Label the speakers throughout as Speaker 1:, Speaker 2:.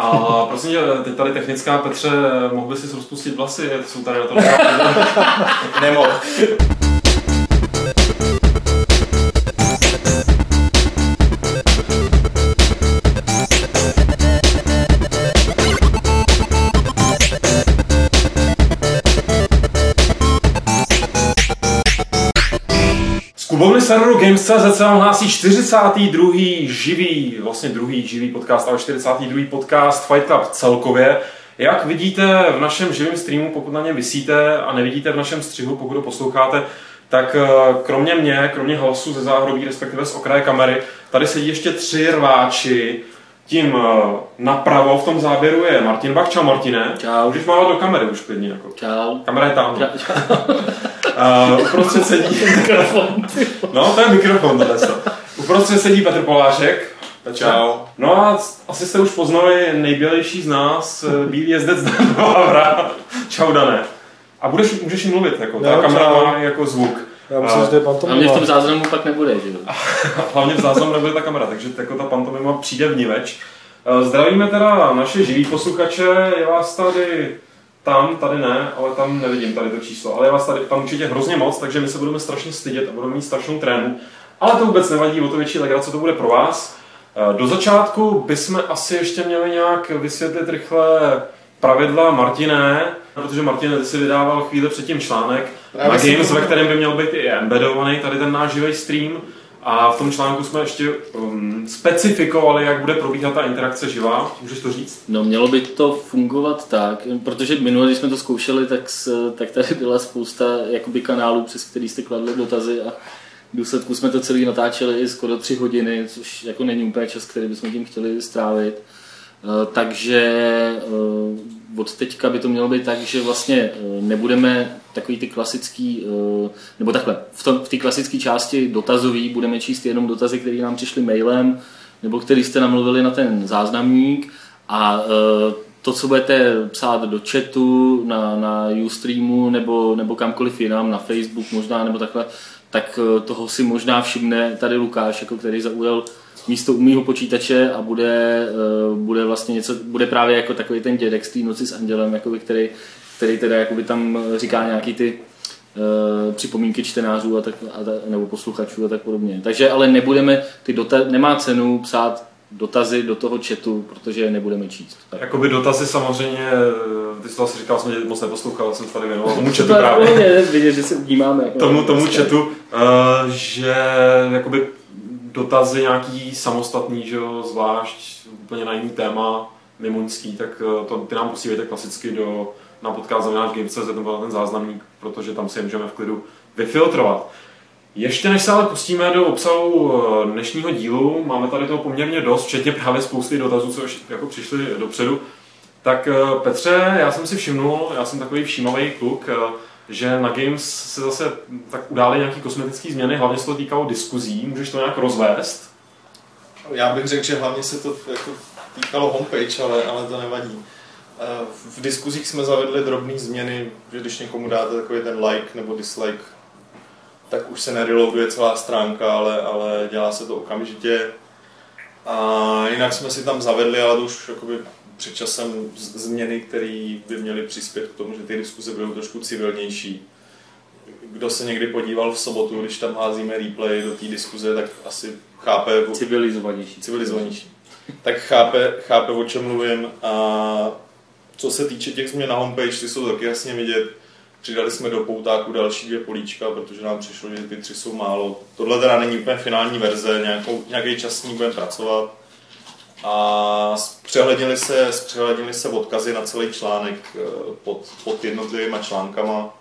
Speaker 1: A prosím tě, teď tady technická Petře, mohl by si rozpustit vlasy, jsou tady na to.
Speaker 2: Nemohl.
Speaker 1: Serveru Games.cz se vám hlásí 42. živý, vlastně druhý živý podcast, ale 42. podcast Fight Club celkově. Jak vidíte v našem živém streamu, pokud na něm vysíte a nevidíte v našem střihu, pokud ho posloucháte, tak eh, kromě mě, kromě hlasu ze záhrobí, respektive z okraje kamery, tady sedí ještě tři rváči. Tím eh, napravo v tom záběru je Martin Bach. Čau Martine.
Speaker 3: Čau.
Speaker 1: Můžeš mávat do kamery už klidně. Jako.
Speaker 3: Čau.
Speaker 1: Kamera je tam.
Speaker 3: Čau. čau.
Speaker 1: Uh, uprostřed sedí...
Speaker 3: Mikrofon.
Speaker 1: No, to je mikrofon tohle. Uprostřed sedí Petr Polášek.
Speaker 2: Čau.
Speaker 1: No a asi jste už poznali nejbělejší z nás, eh, bílý jezdec Dan Vávra. Čau, Dané. A budeš, můžeš jim mluvit, jako, ta
Speaker 4: Jo,
Speaker 1: kamera
Speaker 4: čau.
Speaker 1: má jako zvuk.
Speaker 4: Já myslím,
Speaker 1: A-
Speaker 4: že to je pantomima.
Speaker 3: A mě v tom záznamu pak nebude, že jo?
Speaker 1: Hlavně v záznamu nebude ta kamera, takže jako ta pantomima přijde vniveč. Eh, Zdravíme teda naše živý posluchače, je vás tady tam, tady ne, ale tam nevidím tady to číslo, ale je vás tady tam určitě hrozně moc, takže my se budeme strašně stydět a budeme mít strašnou trému. Ale to vůbec nevadí, o to větší legrace to bude pro vás. Eh, Do začátku bychom asi ještě měli nějak vysvětlit rychle pravidla Martiné, protože Martin ty si vydával chvíli předtím článek
Speaker 2: Právě
Speaker 1: na Games, ve kterém by měl být i embedovaný tady ten náš živý stream. A v tom článku jsme ještě um, specifikovali, jak bude probíhat ta interakce živá. Můžeš to říct?
Speaker 3: No mělo by to fungovat tak, protože minule, když jsme to zkoušeli, tak, s, tak tady byla spousta jakoby kanálů, přes který jste kladli dotazy a v důsledku jsme to celý natáčeli i skoro tři hodiny, což jako není úplně čas, který bychom tím chtěli strávit. Eh, Takže eh, od teďka by to mělo být tak, že vlastně eh, nebudeme takový ty klasický, eh, nebo takhle, v, tom, v té klasické části dotazový budeme číst jenom dotazy, které nám přišly mailem, nebo který jste namluvili na ten záznamník. A eh, to, co budete psát do chatu, na, na Ustreamu nebo, nebo kamkoliv jinam, na Facebook možná, nebo takhle, tak eh, toho si možná všimne tady Lukáš, jako který zaujal místo u mýho počítače a bude, bude vlastně něco, bude právě jako takový ten dědek z té noci s andělem, jakoby, který, který teda jakoby tam říká nějaký ty eh, připomínky čtenářů a tak, a ta, nebo posluchačů a tak podobně. Takže ale nebudeme, ty dota, nemá cenu psát dotazy do toho chatu, protože je nebudeme číst. Tak.
Speaker 1: Jakoby dotazy samozřejmě, ty jsi to asi říkal, jsem tě moc neposlouchal, jsem se tady věnoval tomu chatu právě.
Speaker 3: právě. vidět, že se vnímáme. Jako
Speaker 1: Tomu, tomu chatu, uh, že jakoby dotazy nějaký samostatný, že jo, zvlášť úplně na jiný téma, mimoňský, tak eh, to, ty nám posílejte klasicky do, na podcast Games.cz nebo na ten záznamník, protože tam si je můžeme v klidu vyfiltrovat. Ještě než se ale pustíme do obsahu eh, dnešního dílu, máme tady toho poměrně dost, včetně právě spousty dotazů, co už jako přišly dopředu. Tak eh, Petře, já jsem si všimnul, já jsem takový všímavý kluk, eh, že na Games se zase tak udály nějaké kosmetické změny, hlavně se to týkalo diskuzí. Můžeš to nějak rozvést?
Speaker 2: Já bych řekl, že hlavně se to jako týkalo homepage, ale, ale to nevadí. Eh, V diskuzích jsme zavedli drobné změny, že když někomu dáte takový ten like nebo dislike, tak už se nereloaduje celá stránka, ale, ale dělá se to okamžitě. A jinak jsme si tam zavedli, ale to už jakoby před časem změny, které by měly přispět k tomu, že ty diskuze budou trošku civilnější. Kdo se někdy podíval v sobotu, když tam házíme replay do té diskuze, tak asi chápe,
Speaker 3: Civilizovanější.
Speaker 2: civilizovanější. Tak chápe, chápe, o čem mluvím. A co se týče těch změn na homepage, ty jsou taky jasně vidět. Přidali jsme do poutáku další dvě políčka, protože nám přišlo, že ty tři jsou málo. Tohle teda není úplně finální verze, nějakou, nějaký čas s ní budeme pracovat. A zpřehlednili se, zpřehlednili se odkazy na celý článek eh, pod, pod jednotlivýma článkama.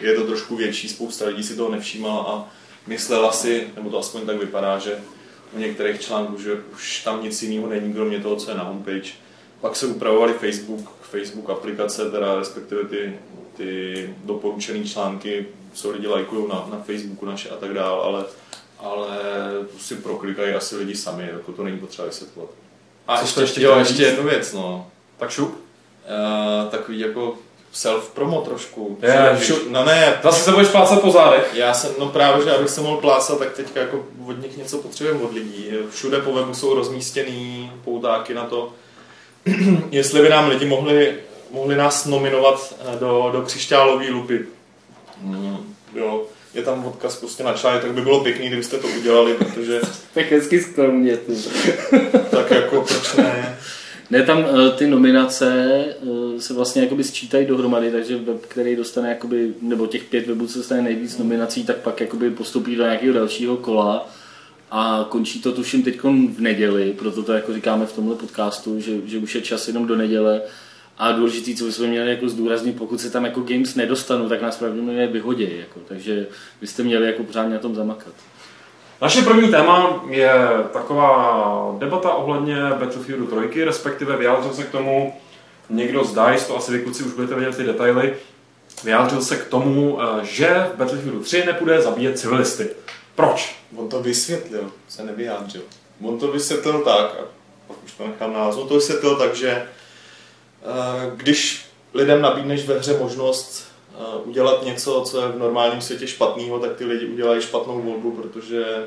Speaker 2: Je to trošku větší, spousta lidí si toho nevšímala a myslela si, nebo to aspoň tak vypadá, že u některých článků, že už tam nic jiného není, kromě toho, co je na homepage. Pak se upravovaly Facebook, Facebook aplikace, teda respektive ty, ty doporučené články, co lidi lajkují na, na Facebooku naše a tak dále, ale, ale tu si proklikají asi lidi sami, jako to není potřeba vysvětlovat. A
Speaker 1: Co
Speaker 2: ještě,
Speaker 1: ještě
Speaker 2: jo, ještě jednu věc, no.
Speaker 1: Tak šup.
Speaker 2: Uh, takový jako self-promo trošku.
Speaker 1: Ježiš.
Speaker 2: Všu- no ne,
Speaker 1: Zase se budeš plácat po zádech.
Speaker 2: já jsem, no právě, že abych se mohl plácat, tak teďka jako od nich něco potřebujeme od lidí. Všude po webu jsou rozmístěný poutáky na to, jestli by nám lidi mohli, mohli nás nominovat eh, do, do křišťálové lupy. Mm, jo, je tam odkaz prostě na článek, tak by bylo pěkný, kdybyste to udělali, protože
Speaker 3: Tak hezky skromně.
Speaker 2: tak jako proč ne?
Speaker 3: Ne, tam eh, ty nominace eh, se vlastně jakoby sčítají dohromady, takže web, který dostane jakoby, nebo těch pět webů, co dostane nejvíc nominací, tak pak jakoby postupí do nějakého dalšího kola a končí to tuším teď v neděli, proto to jako říkáme v tomhle podcastu, že, že už je čas jenom do neděle a důležitý, co bychom měli jako zdůraznit, pokud se tam jako games nedostanou, tak nás pravděpodobně vyhodí, jako, takže byste měli jako pořádně na tom zamakat.
Speaker 1: Naše první téma je taková debata ohledně Battlefieldu 3, respektive vyjádřil se k tomu někdo z DICE, to asi vy kluci už budete vědět ty detaily, vyjádřil se k tomu, eh, že v Battlefieldu 3 nepůjde zabíjet civilisty. Proč?
Speaker 2: On to vysvětlil, se nevyjádřil. On to vysvětlil tak, a pak už to nechám on to vysvětlil tak, že eh, když lidem nabídneš ve hře možnost eh, udělat něco, co je v normálním světě špatného, tak ty lidi udělají špatnou volbu, protože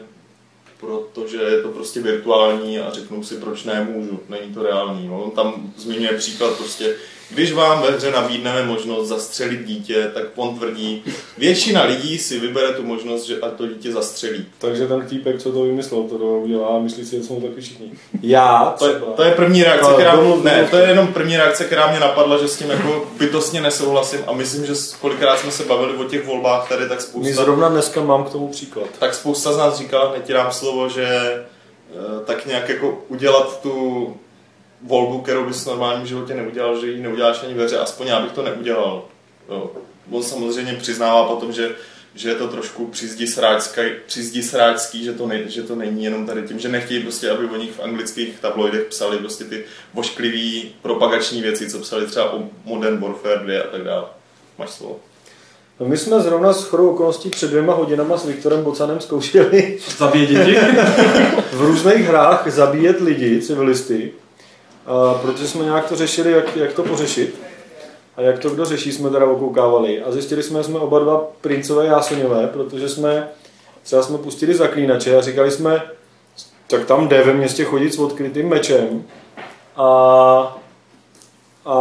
Speaker 2: protože je to prostě virtuální a řeknou si, proč nemůžu, není to reální. No, on tam zmiňuje příklad prostě, když vám ve hře nabídneme možnost zastřelit dítě, tak on tvrdí, většina lidí si vybere tu možnost, že a to dítě zastřelí.
Speaker 4: Takže ten týpek, co to vymyslel, to udělá a myslí si, že jsou taky všichni. Já
Speaker 2: To je, to je první reakce, která,
Speaker 4: domluv-
Speaker 2: ne, to je jenom první reakce, která mě napadla, že s tím jako bytostně nesouhlasím a myslím, že s- kolikrát jsme se bavili o těch volbách tady, tak
Speaker 4: My
Speaker 2: spousta,
Speaker 4: zrovna dneska mám k tomu příklad.
Speaker 2: tak spousta z nás říkala, hned ti dám slovo, že eh, tak nějak jako udělat tu volbu, kterou bys v normálním životě neudělal, že ji neuděláš ani ve hře, aspoň já bych to neudělal. Jo. On samozřejmě přiznává potom, že že je to trošku přizdisráčský, přizdisráčský že, to ne, že to není jenom tady tím, že nechtějí prostě, aby o nich v anglických tabloidech psali prostě ty vošklivý propagační věci, co psali třeba o Modern Warfare 2 a tak dále. Máš slovo.
Speaker 4: No my jsme zrovna s chodou okolností před dvěma hodinama s Viktorem Bocanem zkoušeli
Speaker 1: Zabíjet děti?
Speaker 4: v různých hrách zabíjet lidi, civilisty, a protože jsme nějak to řešili, jak, jak to pořešit. A jak to kdo řeší, jsme teda okoukávali. A zjistili jsme, že jsme oba dva princové jásoňové, protože jsme třeba jsme pustili zaklínače a říkali jsme, tak tam jde ve městě chodit s odkrytým mečem. A, a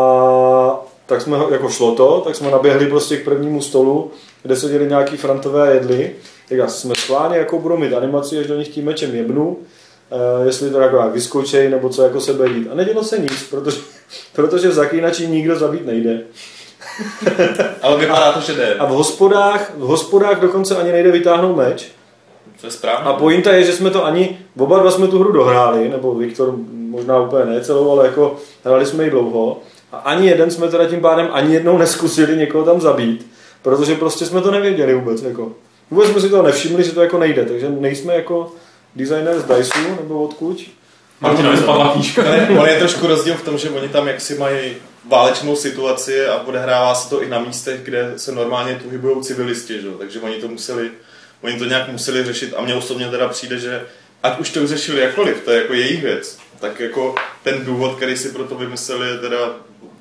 Speaker 4: tak jsme, jako šlo to, tak jsme naběhli prostě k prvnímu stolu, kde seděli nějaký frantové a jedli. Tak jsme schválně, jako budou mít animaci, až do nich tím mečem jebnu, eh, jestli to jako jak vyskočej, nebo co jako sebe dít. A nedělo se nic, protože, protože v zaklínači nikdo zabít nejde.
Speaker 2: Ale vypadá to, že jde.
Speaker 4: A v hospodách, v hospodách dokonce ani nejde vytáhnout meč.
Speaker 2: To je správně.
Speaker 4: A pointa je, že jsme to ani, oba dva jsme tu hru dohráli, nebo Viktor možná úplně ne celou, ale jako hráli jsme ji dlouho. A ani jeden jsme teda tím pádem ani jednou neskusili někoho tam zabít, protože prostě jsme to nevěděli vůbec. Jako. Vůbec jsme si toho nevšimli, že to jako nejde, takže nejsme jako designer z Diceu nebo odkud.
Speaker 1: Martina spadla knížka.
Speaker 2: Ne, on je trošku rozdíl v tom, že oni tam jaksi mají válečnou situaci a odehrává se to i na místech, kde se normálně pohybují civilisti, že? jo. takže oni to museli, oni to nějak museli řešit a mně osobně teda přijde, že ať už to řešili jakkoliv, to je jako jejich věc, tak jako ten důvod, který si pro to vymysleli, teda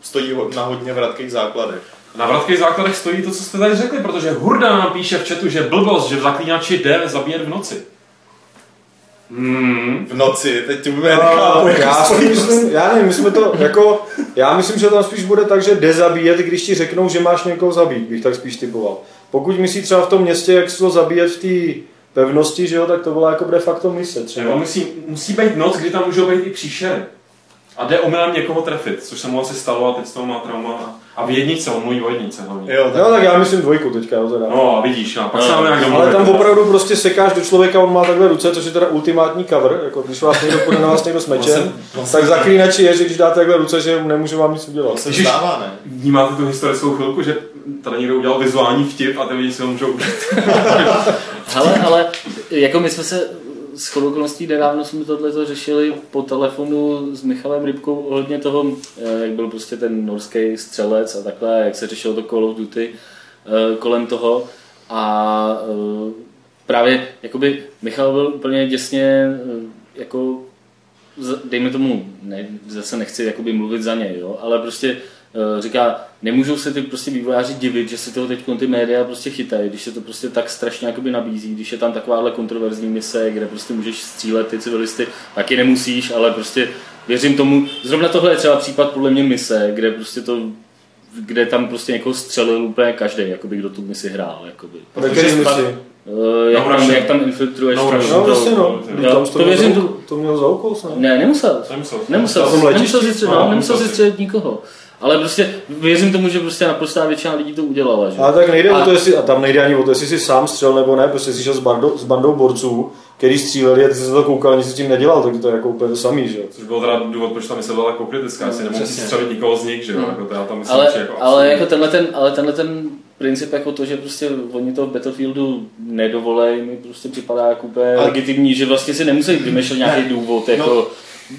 Speaker 2: stojí na hodně vratkých základech.
Speaker 1: Na vratkých základech stojí to, co jste tady řekli, protože Hurda nám píše v chatu, že blbost, že v zaklínači jde zabíjet v noci. Hmm.
Speaker 2: V noci, teď ti bude
Speaker 4: A já, si myslím, já nevím, my jsme to jako, já myslím, že tam spíš bude tak, že jde zabíjet, když ti řeknou, že máš někoho zabít, bych tak spíš typoval. Pokud myslí třeba v tom městě, jak se to zabíjet v té pevnosti, že jo, tak to byla jako de facto mise třeba.
Speaker 1: Nebo musí, musí být noc, kdy tam můžou být i příšery. A jde omylem někoho trefit, což se mu asi stalo a teď z toho má trauma. A v jednice, on mluví o jednice hlavně.
Speaker 2: Jo, tak
Speaker 4: No tak já myslím dvojku teďka, jo, teda.
Speaker 1: No a vidíš, a pak
Speaker 3: No,
Speaker 1: se nám nějak
Speaker 4: Ale tam opravdu prostě sekáš do člověka, on má takhle ruce, což je teda ultimátní cover, jako když vás někdo půjde na vás někdo s mečem, tak zaklínači je, že když dáte takhle ruce, že nemůže vám nic
Speaker 2: to
Speaker 4: udělat.
Speaker 2: se
Speaker 1: Ježiš.
Speaker 2: stává, ne?
Speaker 1: Vnímáte tu historickou chvilku, že tady někdo udělal vizuální vtip a ty lidi si ho můžou užít.
Speaker 3: Ale, ale jako my jsme se s okolností nedávno jsme tohle řešili po telefonu s Michalem Rybkou ohledně toho, eh, jak byl prostě ten norský střelec a takhle, jak se řešilo to Call of Duty eh, kolem toho. A eh, právě jakoby Michal byl úplně děsně jako dejme tomu, ne, zase nechci jakoby mluvit za něj, jo, ale prostě říká, nemůžou se ty prostě vývojáři divit, že se toho teď ty média prostě chytají, když se to prostě tak strašně jakoby nabízí, když je tam takováhle kontroverzní mise, kde prostě můžeš střílet ty civilisty, taky nemusíš, ale prostě věřím tomu, zrovna tohle je třeba případ podle mě mise, kde prostě to kde tam prostě někoho střelil úplně každý, jakoby, kdo tu misi hrál. Jakoby.
Speaker 4: Které misi?
Speaker 3: Uh, jak,
Speaker 1: No,
Speaker 3: tam, jak tam infiltruješ
Speaker 1: No.
Speaker 4: No vlastně no,
Speaker 1: To-
Speaker 4: Vždyť tam to,
Speaker 3: to
Speaker 4: měl
Speaker 3: věřím,
Speaker 4: za
Speaker 3: to-
Speaker 4: úkol- to měl za úkol snad.
Speaker 3: Ne, nemusel.
Speaker 1: Nemusel.
Speaker 3: Nemusel,
Speaker 4: Na tom
Speaker 3: nemusel,
Speaker 4: letišti?
Speaker 3: nemusel si střelit,
Speaker 1: No,
Speaker 3: no, nemusel si
Speaker 1: nemusel.
Speaker 3: střelit nikoho. Ale prostě věřím tomu, že prostě naprostá většina lidí to udělala. Že?
Speaker 4: Ale tak nejde
Speaker 3: A-
Speaker 4: o to, jestli, a tam nejde ani o to, jestli jsi sám střel nebo ne, prostě jsi šel s bandou, s bandou borců, který stříleli a ty jsi se to koukal, nic s tím nedělal, tak to je jako úplně to samý, že jo.
Speaker 1: Což byl teda důvod, proč ta mise byla jako kritická, jestli nemohl
Speaker 2: přesně.
Speaker 1: střelit nikoho z nich, že jo,
Speaker 3: Hmm.
Speaker 1: jako to já tam myslím,
Speaker 3: ale,
Speaker 1: že jako
Speaker 3: ale,
Speaker 1: absolutně-
Speaker 3: jako tenhle ten, ale tenhle ten princip jako to, že prostě oni to v Battlefieldu nedovolej, mi prostě připadá jako úplně
Speaker 2: Ale-
Speaker 3: legitimní, že vlastně si nemusí vymýšlet nějaký důvod, jako,
Speaker 2: No,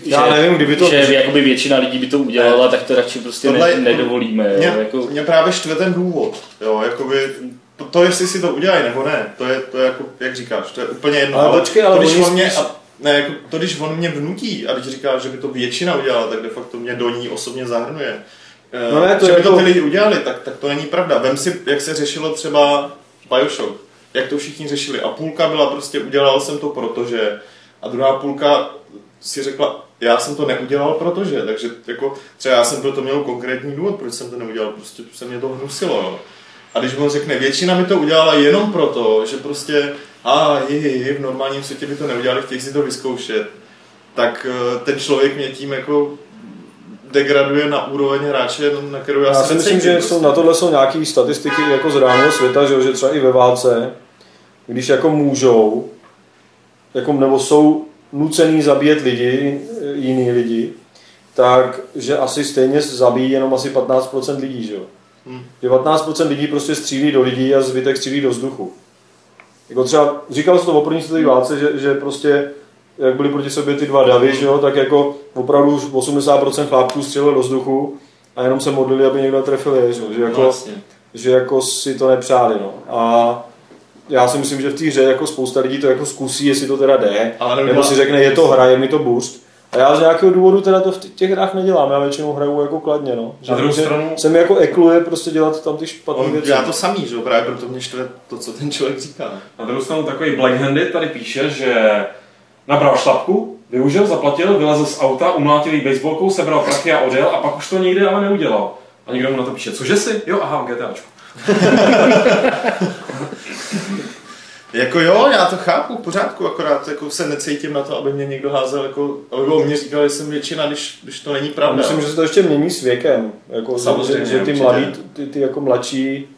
Speaker 4: já nevím, kdyby to-
Speaker 3: že jakoby většina lidí by to udělala, tak to radši prostě
Speaker 2: Tohle
Speaker 3: ne, nedovolíme. Jo,
Speaker 2: Mě,
Speaker 3: jako,
Speaker 2: mě právě štve ten důvod, jo, jakoby, to, to, jestli si to udělají nebo ne, to je, to je jako, jak říkáš, to je úplně jedno.
Speaker 4: Ale počkej, ale
Speaker 2: to, když on mě,
Speaker 4: spíš-
Speaker 2: a, ne, jako, to, když on mě vnutí a když říká, že by to většina udělala, tak de facto mě do ní osobně zahrnuje. Eh,
Speaker 4: No ne, to
Speaker 2: že by to
Speaker 4: jako-
Speaker 2: ty lidi udělali, tak, tak to není pravda. Vem si, jak se řešilo třeba Bioshock, jak to všichni řešili. A půlka byla prostě, udělal jsem to protože, a druhá půlka si řekla, já jsem to neudělal protože, takže jako třeba já jsem proto měl konkrétní důvod, proč jsem to neudělal, prostě se mě to hnusilo, jo. A když on řekne, většina mi to udělala jenom proto, že prostě, a hi, hi, hi, v normálním světě by to neudělali, chtějí si to vyzkoušet, tak eh, ten člověk mě tím jako degraduje na úroveň hráče, na kterou já,
Speaker 4: Já si myslím, že
Speaker 2: prostě.
Speaker 4: jsou, na tohle jsou nějaké statistiky jako z reálného světa, že, že třeba i ve válce, když jako můžou, jako, nebo jsou nucený zabíjet lidi, jiný lidi, tak že asi stejně zabíjí jenom asi 15% lidí, že jo.
Speaker 2: Hmm.
Speaker 4: Že 15% lidí prostě střílí do lidí a zbytek střílí do vzduchu. Jako třeba, říkal jsem to o první světové válce, že, že prostě jak byly proti sobě ty dva davy, že jo, tak jako opravdu už 80% chlapců střílelo do vzduchu a jenom se modlili, aby někdo trefil je, že, jo, že jako,
Speaker 2: No, jasně.
Speaker 4: že jako si to nepřáli, no. A já si myslím, že v té hře jako spousta lidí to jako zkusí, jestli to teda jde,
Speaker 2: Ale
Speaker 4: nebo si řekne, je to hra, je mi to boost. A já z nějakého důvodu teda to v těch hrách nedělám, já většinou hraju jako kladně, no. Že,
Speaker 1: Na druhou stranu-
Speaker 4: se mi jako ekluje prostě dělat tam ty špatné
Speaker 2: On
Speaker 4: věci.
Speaker 2: dělá to samý, že jo, právě proto mě štve to, co ten člověk říká.
Speaker 1: Na druhou stranu takový Black Handed tady píše, že nabral šlapku, využil, zaplatil, vylezl z auta, umlátil jí baseballkou, sebral prachy a odjel a pak už to nikdy ale neudělal. A někdo mu na to píše, cože si? Jo, aha, GTAčku.
Speaker 2: Jako jo, já to chápu, v pořádku, akorát jako se necítím na to, aby mě někdo házel, jako, aby o mě říkal, že jsem většina, když, když to není pravda.
Speaker 4: myslím, že se to ještě mění s věkem. Jako,
Speaker 2: Samozřejmě,
Speaker 4: že, že ty mladí, ty, ty jako mladší,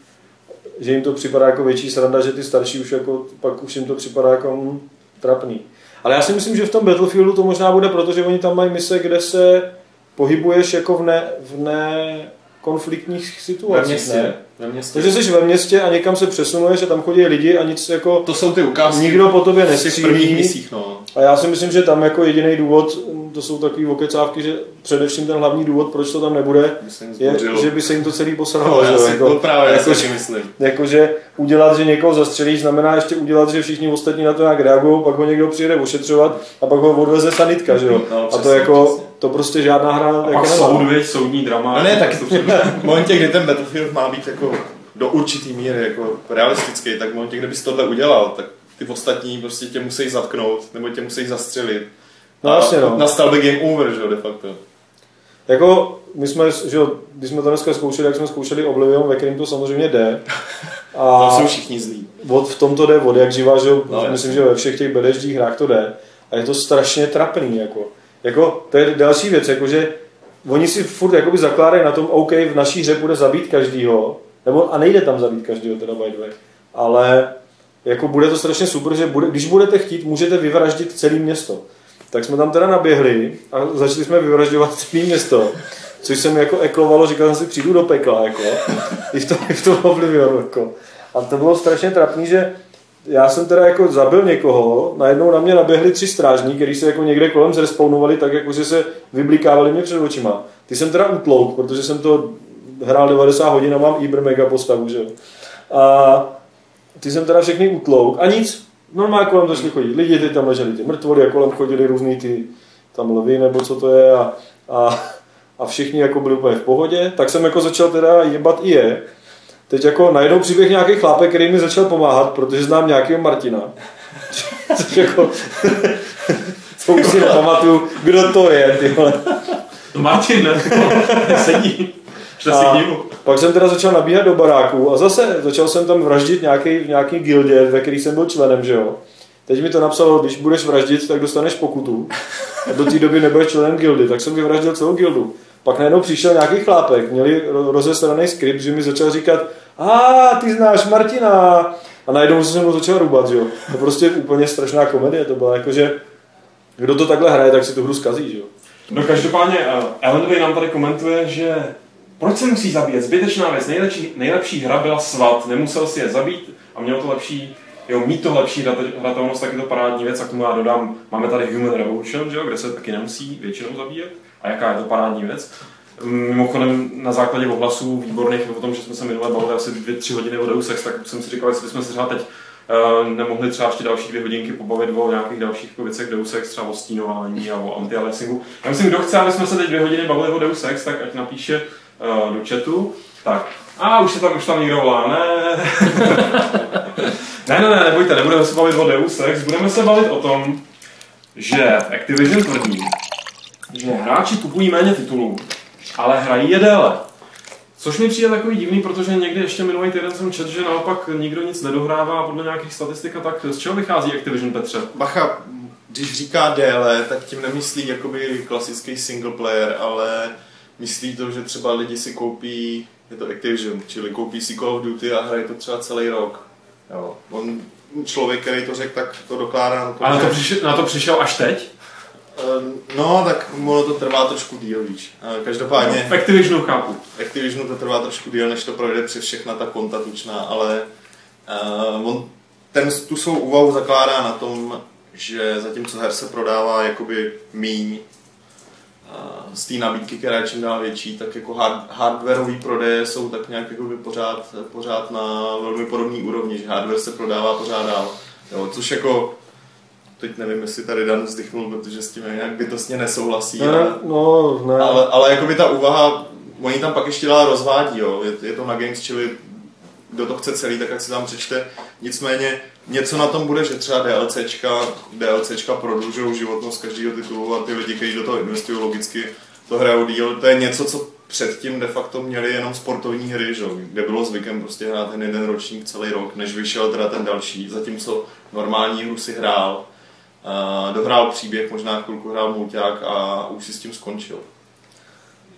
Speaker 4: že jim to připadá jako větší sranda, že ty starší už jako, pak už jim to připadá jako mm, trapný. Ale já si myslím, že v tom Battlefieldu to možná bude, protože oni tam mají mise, kde se pohybuješ jako v ne, v ne konfliktních
Speaker 2: ve
Speaker 4: situacích.
Speaker 2: městě.
Speaker 4: Ne?
Speaker 2: Ve městě.
Speaker 4: Takže jsi ve městě a někam se přesunuješ a tam chodí lidi a nic jako
Speaker 2: To jsou ty ukázky
Speaker 4: nikdo po tobě
Speaker 2: v těch prvních
Speaker 4: nestřílí.
Speaker 2: misích, no.
Speaker 4: A já si myslím, že tam jako jediný důvod, to jsou takový okecávky, že především ten hlavní důvod, proč to tam nebude,
Speaker 2: Myslím,
Speaker 4: je, že by se jim to celý
Speaker 2: No,
Speaker 4: posralo.
Speaker 2: já
Speaker 4: že jo,
Speaker 2: si to právě, já si
Speaker 4: jako,
Speaker 2: myslím.
Speaker 4: jakože udělat, že někoho zastřelíš, znamená ještě udělat, že všichni ostatní na to nějak reagují, pak ho někdo přijede ošetřovat a pak ho odveze sanitka, že jo.
Speaker 2: No,
Speaker 4: a to
Speaker 2: přesně,
Speaker 4: jako,
Speaker 2: přesně.
Speaker 4: To prostě žádná hra
Speaker 1: A
Speaker 4: jako
Speaker 1: pak
Speaker 4: nemá.
Speaker 1: soud, viď, soudní drama.
Speaker 2: No ne, tak
Speaker 1: to přijde.
Speaker 2: v momentě, kdy ten Battlefield má být jako do určitý míry jako realistický, tak v momentě, kdybys tohle udělal, tak ty ostatní prostě tě musí zatknout, nebo tě musí zastřelit.
Speaker 4: No
Speaker 2: A
Speaker 4: jasně, no.
Speaker 2: Nastal by game over, že jo, de facto.
Speaker 4: Jako, my jsme, že jo, když jsme to dneska zkoušeli, jak jsme zkoušeli Oblivion, ve kterém to samozřejmě jde. A
Speaker 2: Tam jsou všichni zlí.
Speaker 4: od, v tom to jde od jak živá, že jo,
Speaker 2: No,
Speaker 4: myslím, že ve všech těch bedeždích hrách to jde. A je to strašně trapný, jako. Jako, to je další věc, jako, že oni si furt jakoby zakládají na tom, OK, v naší hře bude zabít každýho, nebo, a nejde tam zabít každýho, teda by the way, ale jako bude to strašně super, že bude, když budete chtít, můžete vyvraždit celé město. Tak jsme tam teda naběhli a začali jsme vyvražďovat celé město. Což se mi jako eklovalo, říkal jsem si, přijdu do pekla, jako. I v tom, i v tom Oblivionu, jako. A to bylo strašně trapný, že já jsem teda jako zabil někoho, najednou na mě naběhli tři strážní, kteří se jako někde kolem zrespawnovali, tak jako že se vyblikávali mě před očima. Ty jsem teda utlouk, protože jsem to hrál 90 hodin a mám Iber mega postavu, že. A ty jsem teda všechny utlouk a nic. Normálně kolem začali chodit lidi, ty tam leželi ty mrtvoly a kolem chodili různý ty tam lvy nebo co to je a, a a všichni jako byli úplně v pohodě, tak jsem jako začal teda jebat i je. Teď jako najednou přiběh nějaký chlápek, který mi začal pomáhat, protože znám nějakého Martina. Což jako... co už si nepamatuju, kdo to je, ty vole.
Speaker 1: To Martin, ne? Sedí.
Speaker 4: A pak jsem teda začal nabíhat do baráku a zase začal jsem tam vraždit nějaký, v nějaký gildě, ve který jsem byl členem, že jo. Teď mi to napsalo, když budeš vraždit, tak dostaneš pokutu. A do té doby nebudeš členem gildy, tak jsem vyvraždil celou gildu. Pak najednou přišel nějaký chlápek, měli ro- rozesraný skript, že mi začal říkat, a ty znáš Martina. A najednou jsem mu začal rubat, že jo. To prostě úplně strašná komedie, to byla jako, že kdo to takhle hraje, tak si tu hru zkazí, že jo.
Speaker 1: No každopádně uh, Elendway nám tady komentuje, že proč se musí zabíjet? Zbytečná věc. Nejlepší, nejlepší hra byla svat. Nemusel si je zabít a měl to lepší, jo, mít to lepší hrate- hratelnost, tak je to parádní věc. A k tomu já dodám, máme tady Human Revolution, že jo, kde se taky nemusí většinou zabíjet. A jaká je to parádní věc? Mimochodem na základě ohlasů výborných o tom, že jsme se minule bavili asi dvě, tři hodiny o Deus Ex, tak jsem si říkal, jestli bychom se třeba teď eh, nemohli třeba ještě další dvě hodinky pobavit o nějakých dalších jako věcech Deus Ex, třeba o stínování a o anti-aliasingu. Já myslím, kdo chce, aby jsme se teď dvě hodiny bavili o Deus Ex, tak ať napíše uh, do chatu. Tak, a už se tam, už tam někdo volá, ne. ne, ne, ne, nebojte, nebudeme se bavit o Deus Ex, budeme se bavit o tom, že Activision tvrdí, že hráči kupují méně titulů, ale hrají je déle. Což mi přijde takový divný, protože někdy ještě minulý týden jsem četl, že naopak nikdo nic nedohrává podle nějakých statistik a tak. Z čeho vychází Activision Petře?
Speaker 2: Bacha, když říká déle, tak tím nemyslí jakoby klasický single player, ale myslí to, že třeba lidi si koupí, je to Activision, čili koupí si Call of Duty a hraje to třeba celý rok. Jo. On, člověk, který to řekl, tak to dokládá na to,
Speaker 1: A na to,
Speaker 2: že-
Speaker 1: přišel, na to přišel až teď?
Speaker 2: Ehm, No, tak ono to trvá trošku díl, víš. Každopádně
Speaker 1: V Activisionu chápu.
Speaker 2: Activisionu to trvá trošku díl, než to projde přes všechna ta konta tučná, ale uh, on ten, tu svou úvahu zakládá na tom, že zatímco her se prodává jakoby míň uh, z té nabídky, která je čím dál větší, tak jako hard, hardwareový prodeje jsou tak nějak jakoby pořád, pořád na velmi podobné úrovni, že hardware se prodává pořád dál. Jo, což jako teď nevím, jestli tady Dan vzdychnul, protože s tím nějak bytostně nesouhlasí.
Speaker 4: Ne,
Speaker 2: ale-
Speaker 4: no, ne.
Speaker 2: ale, ale jako by ta úvaha, oni tam pak ještě dál rozvádí, jo. Je, je to na Games, čili kdo to chce celý, tak ať si tam přečte. Nicméně něco na tom bude, že třeba DLCčka, DLCčka prodlužují životnost každého titulu a ty lidi, kteří do toho investují logicky, to hrajou díl. To je něco, co předtím de facto měli jenom sportovní hry, že? kde bylo zvykem prostě hrát ten jeden ročník celý rok, než vyšel teda ten další, zatímco normální hru si hrál, dohrál příběh, možná chvilku hrál mulťák a už si s tím skončil.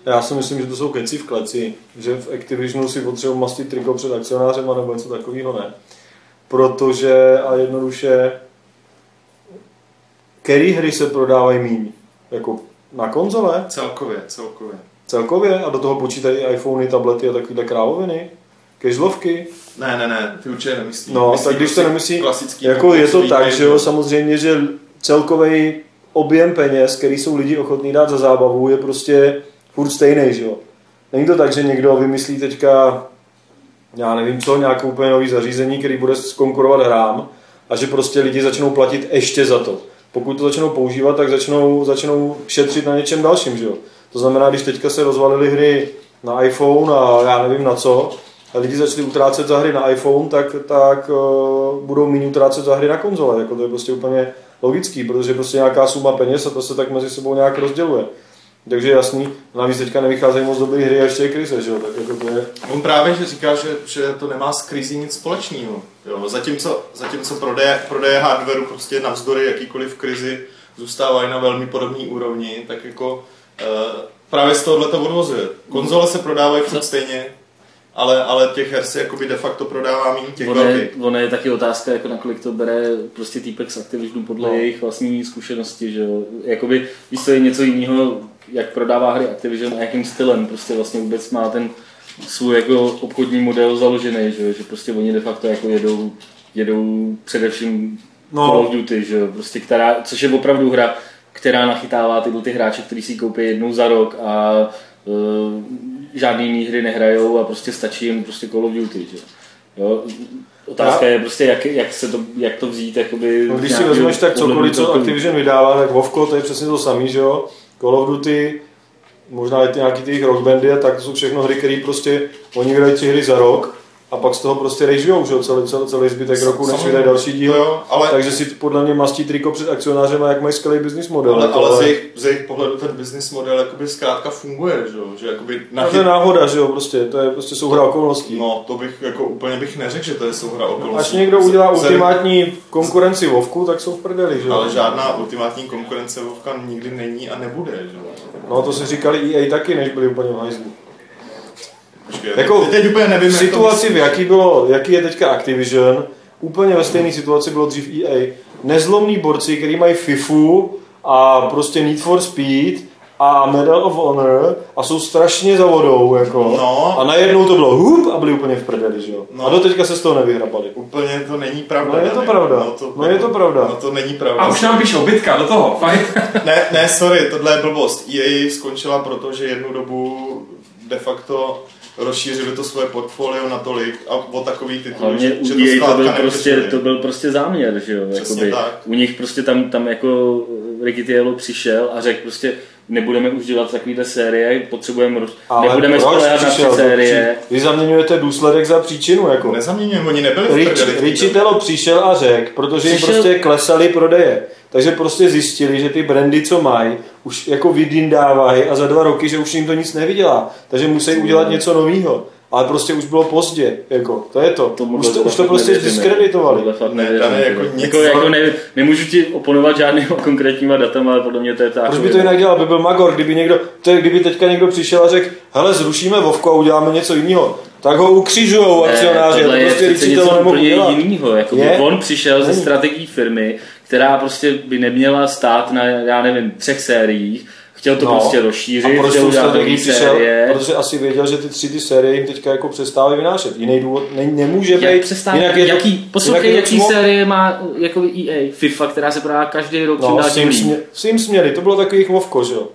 Speaker 4: Já si myslím, že to jsou keci v kleci, že v Activisionu si potřebují mastit triko před akcionářem nebo něco takového ne. Protože a jednoduše, který hry se prodávají míň? Jako na konzole
Speaker 2: Celkově, celkově.
Speaker 4: celkově a do toho počítají iPhony, tablety a takovéhle krávoviny? Kežlovky?
Speaker 2: Ne, ne, ne, ty určitě nemyslíš.
Speaker 4: No,
Speaker 2: Myslí
Speaker 4: tak když to
Speaker 2: prostě
Speaker 4: nemyslí,
Speaker 2: klasický
Speaker 4: jako je to tak, že jo, samozřejmě, že celkový objem peněz, který jsou lidi ochotní dát za zábavu, je prostě furt stejný, že jo. Není to tak, že někdo vymyslí teďka, já nevím co, nějaké úplně nový zařízení, který bude konkurovat hrám a že prostě lidi začnou platit ještě za to. Pokud to začnou používat, tak začnou, začnou šetřit na něčem dalším, že jo. To znamená, když teďka se rozvalily hry na iPhone a já nevím na co, lidi začali utrácet za hry na iPhone, tak, tak uh, budou méně utrácet za hry na konzole. Jako to je prostě úplně logický, protože prostě nějaká suma peněz a to se tak mezi sebou nějak rozděluje. Takže je jasný, navíc teďka nevycházejí moc dobré hry a ještě je krize, že jo, tak jako to je...
Speaker 2: On právě že říká, že, že to nemá s krizí nic společného. Jo, zatímco, zatímco prodeje, prodeje hardwareu prostě navzdory jakýkoliv krizi zůstávají na velmi podobné úrovni, tak jako uh, právě z tohohle to odvozuje. Konzole se prodávají furt stejně, ale, ale těch her se jakoby de facto prodává méně těch
Speaker 3: Ono je, ono je taky otázka, jako nakolik to bere prostě týpek z Activisionu podle
Speaker 4: No.
Speaker 3: jejich vlastní zkušenosti, že jo. Jakoby, víš, to je něco jiného, jak prodává hry Activision a jakým stylem prostě vlastně vůbec má ten svůj jako obchodní model založený, že, jo? že prostě oni de facto jako jedou, jedou především
Speaker 4: No.
Speaker 3: no. Call of Duty, že jo? Prostě která, což je opravdu hra, která nachytává tyhle ty hráče, kteří si ji koupí jednou za rok a uh, žádný jiný hry nehrajou a prostě stačí jim prostě Call of Duty, že jo. Otázka je prostě, jak, jak, se to, jak to vzít, jakoby...
Speaker 4: No, když si vezmeš tak cokoliv, co. Activision vydává, tak Vovko, to je přesně to samý, že jo. Call of Duty možná i ty nějaký ty jejich rockbandy a tak, to jsou všechno hry, které prostě, oni hrají tři hry za rok a pak z toho prostě režijou, že celý, celý, celý zbytek roku, než vydají další díl.
Speaker 2: Jo, ale,
Speaker 4: Takže si podle mě mastí triko před akcionářem a jak mají skvělý business model.
Speaker 2: ale,
Speaker 4: jako,
Speaker 2: ale z, jejich, z jejich pohledu ten business model jakoby zkrátka funguje, že, jo? že jakoby
Speaker 4: a to je náhoda, že jo, prostě, to je prostě souhra okolností.
Speaker 2: No, to bych jako úplně bych neřekl, že to je souhra okolností.
Speaker 4: Až někdo udělá
Speaker 2: Z- z-
Speaker 4: ultimátní konkurenci Vovku, tak jsou v prdeli, že jo.
Speaker 2: Ale žádná ultimátní konkurence Vovka nikdy není a nebude, že jo.
Speaker 4: No to si říkali EA taky, než byli úplně v hajzlu.
Speaker 2: Počkej,
Speaker 4: Jako
Speaker 2: teď úplně nevím,
Speaker 4: v
Speaker 2: jak to
Speaker 4: situaci, v jaký, bylo, jaký je teďka Activision, úplně ve stejné situaci bylo dřív EA. Nezlomní borci, kteří mají FIFU a prostě Need for Speed a Medal of Honor a jsou strašně za vodou, jako.
Speaker 2: No.
Speaker 4: A najednou to bylo hup a byli úplně v prdeli, že jo.
Speaker 2: No.
Speaker 4: A do teďka se z toho nevyhrabali.
Speaker 2: Úplně to není pravda.
Speaker 4: No, je to pravda.
Speaker 2: No, to,
Speaker 4: No, je to pravda.
Speaker 2: No to není pravda.
Speaker 1: A už nám píšou, bitka, do toho, fajn.
Speaker 2: Ne, ne, sorry, tohle je blbost. EA skončila proto, že jednu dobu de facto rozšířili to svoje portfolio natolik a o takový titul,
Speaker 3: Hlavně
Speaker 2: že, že
Speaker 3: to
Speaker 2: zkrátka
Speaker 3: byl, prostě, to byl prostě záměr, že jo?
Speaker 2: Přesně
Speaker 3: Jakoby,
Speaker 2: tak.
Speaker 3: u nich prostě tam, tam jako Ricky Tielo přišel a řekl prostě nebudeme už dělat takovýhle série, potřebujeme, roz... nebudeme spolehat na tři
Speaker 4: přišel?
Speaker 3: série.
Speaker 4: Vy zaměňujete důsledek za příčinu, jako.
Speaker 2: Nezaměňujeme, oni nebyli
Speaker 4: Rich,
Speaker 2: v
Speaker 4: přišel a řekl, protože jim
Speaker 3: Přišel-
Speaker 4: prostě klesaly prodeje. Takže prostě zjistili, že ty brandy, co mají, už jako vydindávají a za dva roky, že už jim to nic nevydělá. Takže musí udělat něco nového. Ale prostě už bylo pozdě, jako, to je to.
Speaker 3: Tomu
Speaker 4: už to, už to prostě zdiskreditovali.
Speaker 2: Jako
Speaker 3: jako,
Speaker 2: nic
Speaker 3: jako, ne, nemůžu ti oponovat žádnýma konkrétníma datama, ale podle mě to je tak.
Speaker 4: Proč by to jinak dělal? By byl Magor, kdyby, někdo, to je, kdyby teďka někdo přišel a řekl, hele, zrušíme Vovko a uděláme něco jiného. Tak ho ukřižujou akcionáři, a to
Speaker 3: tohle je
Speaker 4: prostě
Speaker 3: přece
Speaker 4: Richie
Speaker 3: něco úplně jinýho. Jako
Speaker 4: Je?
Speaker 3: on přišel ze strategií firmy, která prostě by neměla stát na, já nevím, třech sériích, chtěl to
Speaker 4: No.
Speaker 3: prostě rozšířit,
Speaker 4: A proč
Speaker 3: chtěl udělat
Speaker 4: přišel?
Speaker 3: série.
Speaker 4: Protože asi věděl, že ty tři ty série jim teďka jako přestávají vynášet. Jiný důvod ne, nemůže
Speaker 3: Jak
Speaker 4: být.
Speaker 3: přestává,
Speaker 4: jinak je to-
Speaker 3: jaký, poslouchej,
Speaker 4: jinak je to
Speaker 3: jaký
Speaker 4: přímo-
Speaker 3: série má jako EA, FIFA, která se prodá každý rok čím
Speaker 4: No,
Speaker 3: dál tím
Speaker 4: Sims, mě, Sims měli, to bylo takový jejich Vovko, že jo?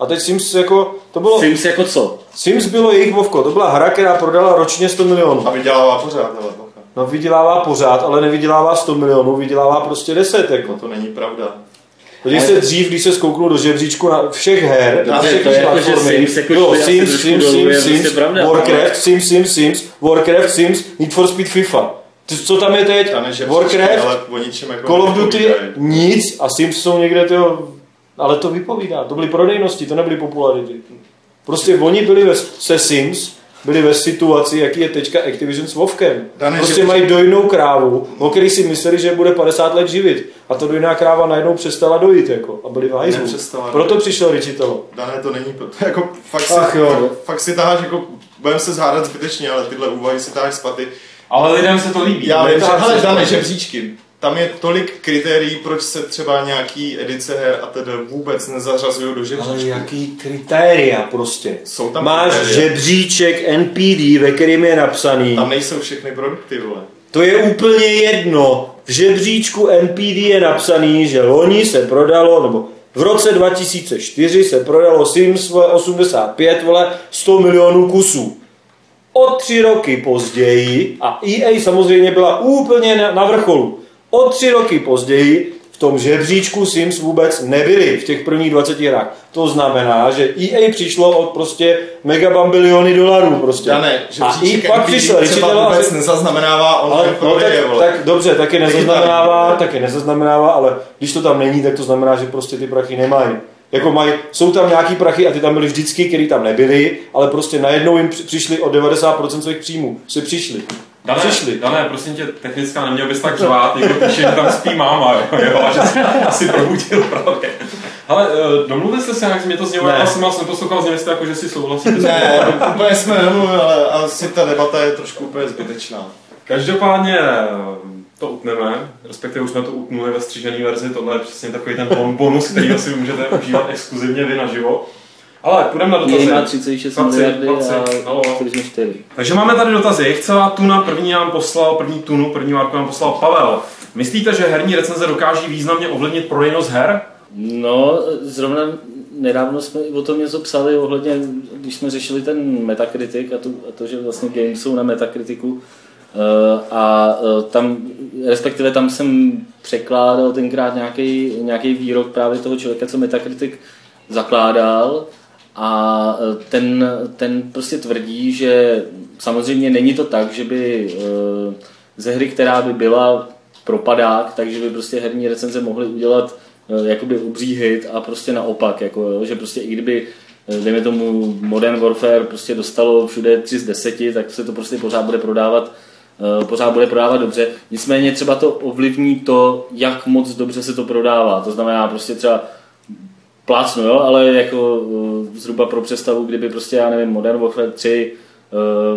Speaker 4: A teď Sims jako, to bylo, Sims.
Speaker 3: Jako co?
Speaker 4: Sims bylo jejich Vovko, to byla hra, která prodala ročně 100 milionů.
Speaker 2: A vydělává pořád, ale bacha.
Speaker 4: No vydělává pořád, ale nevydělává 100 milionů, vydělává prostě 10, jako.
Speaker 2: No to není pravda.
Speaker 4: Když se dřív, když se skouknul do žebříčku na všech her, na
Speaker 3: Ale
Speaker 4: všech
Speaker 3: jako,
Speaker 4: platformy,
Speaker 3: jako asi
Speaker 4: Sims, Sims, Sims, Sims. Warcraft, Sims, Sims, Sims, Warcraft, Sims, Need for Speed, FIFA. Co tam je teď? Warcraft,
Speaker 2: jako
Speaker 4: Call of Duty, nic a Sims jsou někde tyho, ale to vypovídá, to byly prodejnosti, to nebyly popularity. Prostě oni byli se Sims, byli ve situaci, jaký je teďka Activision s Vovkem.
Speaker 2: Dané,
Speaker 4: prostě
Speaker 2: že-
Speaker 4: mají dojnou krávu, o který si mysleli, že bude 50 let živit. A ta dojná kráva najednou přestala dojít jako, a byli v hajzlu. Proto přišel Richitelo.
Speaker 2: Dané, to není, to jako fakt si,
Speaker 4: Ach jo.
Speaker 2: fakt, si taháš, jako, budeme se zhádat zbytečně, ale tyhle úvahy si taháš z paty.
Speaker 1: Ale lidem se to líbí.
Speaker 2: Já vím, že, hele,
Speaker 4: paty.
Speaker 2: žebříčky. Tam je tolik kritérií, proč se třeba nějaký edice her a tedy vůbec nezařazují do
Speaker 4: Ale
Speaker 2: žebříčku.
Speaker 4: jaký kritéria prostě.
Speaker 2: Jsou tam
Speaker 4: Máš
Speaker 2: kritéria.
Speaker 4: žebříček NPD, ve kterým je napsaný.
Speaker 2: Tam nejsou všechny produkty, vole.
Speaker 4: To je úplně jedno. V žebříčku NPD je napsaný, že loni se prodalo, nebo v roce 2004 se prodalo Sims vole, 85, vole, 100 milionů kusů. O tři roky později, a EA samozřejmě byla úplně na vrcholu, o tři roky později v tom žebříčku Sims vůbec nebyli v těch prvních 20 hrách. To znamená, že EA přišlo od prostě megabambiliony dolarů prostě.
Speaker 2: Dané,
Speaker 4: a i
Speaker 2: žebříček
Speaker 4: pak přišel
Speaker 2: třeba
Speaker 4: a
Speaker 2: vůbec nezaznamenává
Speaker 4: ale,
Speaker 2: online
Speaker 4: no, tak,
Speaker 2: vole.
Speaker 4: tak, dobře, taky nezaznamenává, taky nezaznamenává, ale když to tam není, tak to znamená, že prostě ty prachy nemají. Jako mají, jsou tam nějaký prachy a ty tam byly vždycky, který tam nebyly, ale prostě najednou jim při- přišli o 90% svých příjmů. Si přišli.
Speaker 1: Dané,
Speaker 4: Přišli.
Speaker 1: Dané, prosím tě, technická, neměl bys tak řvát, někdo píše, že tam spí máma, jo, jo a že se asi probudil právě. Ale uh, domluvili jste se nějak, mě to znělo, já jsem vás neposlouchal, zněli jste jako, že si souhlasíte.
Speaker 2: Ne, úplně jsme nemluvili, ale asi ta debata je trošku úplně zbytečná.
Speaker 1: Každopádně eh, to utneme, respektive už jsme to utnuli ve střížené verzi, tohle je přesně takový ten bon- bonus, který si můžete užívat exkluzivně vy naživo. Ale půjdeme na dotazy.
Speaker 3: Má 36
Speaker 1: Chlapci,
Speaker 3: miliardy
Speaker 1: chlapci,
Speaker 3: a
Speaker 1: halo.
Speaker 3: 44.
Speaker 1: Takže máme tady dotazy. Celá tuna první nám poslal, první tunu, první várku nám poslal Pavel. Myslíte, že herní recenze dokáží významně ovlivnit prodejnost her?
Speaker 3: No, zrovna nedávno jsme i o tom něco psali ohledně, když jsme řešili ten Metacritic a to, a to že vlastně games jsou na Metacriticu. Eh, a eh, tam, respektive tam jsem překládal tenkrát nějaký, nějaký výrok právě toho člověka, co Metacritic zakládal A eh, ten, ten prostě tvrdí, že samozřejmě není to tak, že by eh, ze hry, která by byla propadák, takže by prostě herní recenze mohly udělat jakoby obří hit a prostě naopak, jako, že prostě i kdyby dejme tomu Modern Warfare prostě dostalo všude 3 z 10, tak se to prostě pořád bude prodávat pořád bude prodávat dobře. Nicméně třeba to ovlivní to, jak moc dobře se to prodává. To znamená prostě třeba plácnu, jo, ale jako eh, zhruba pro představu, kdyby prostě, já nevím, Modern Warfare 3, eh,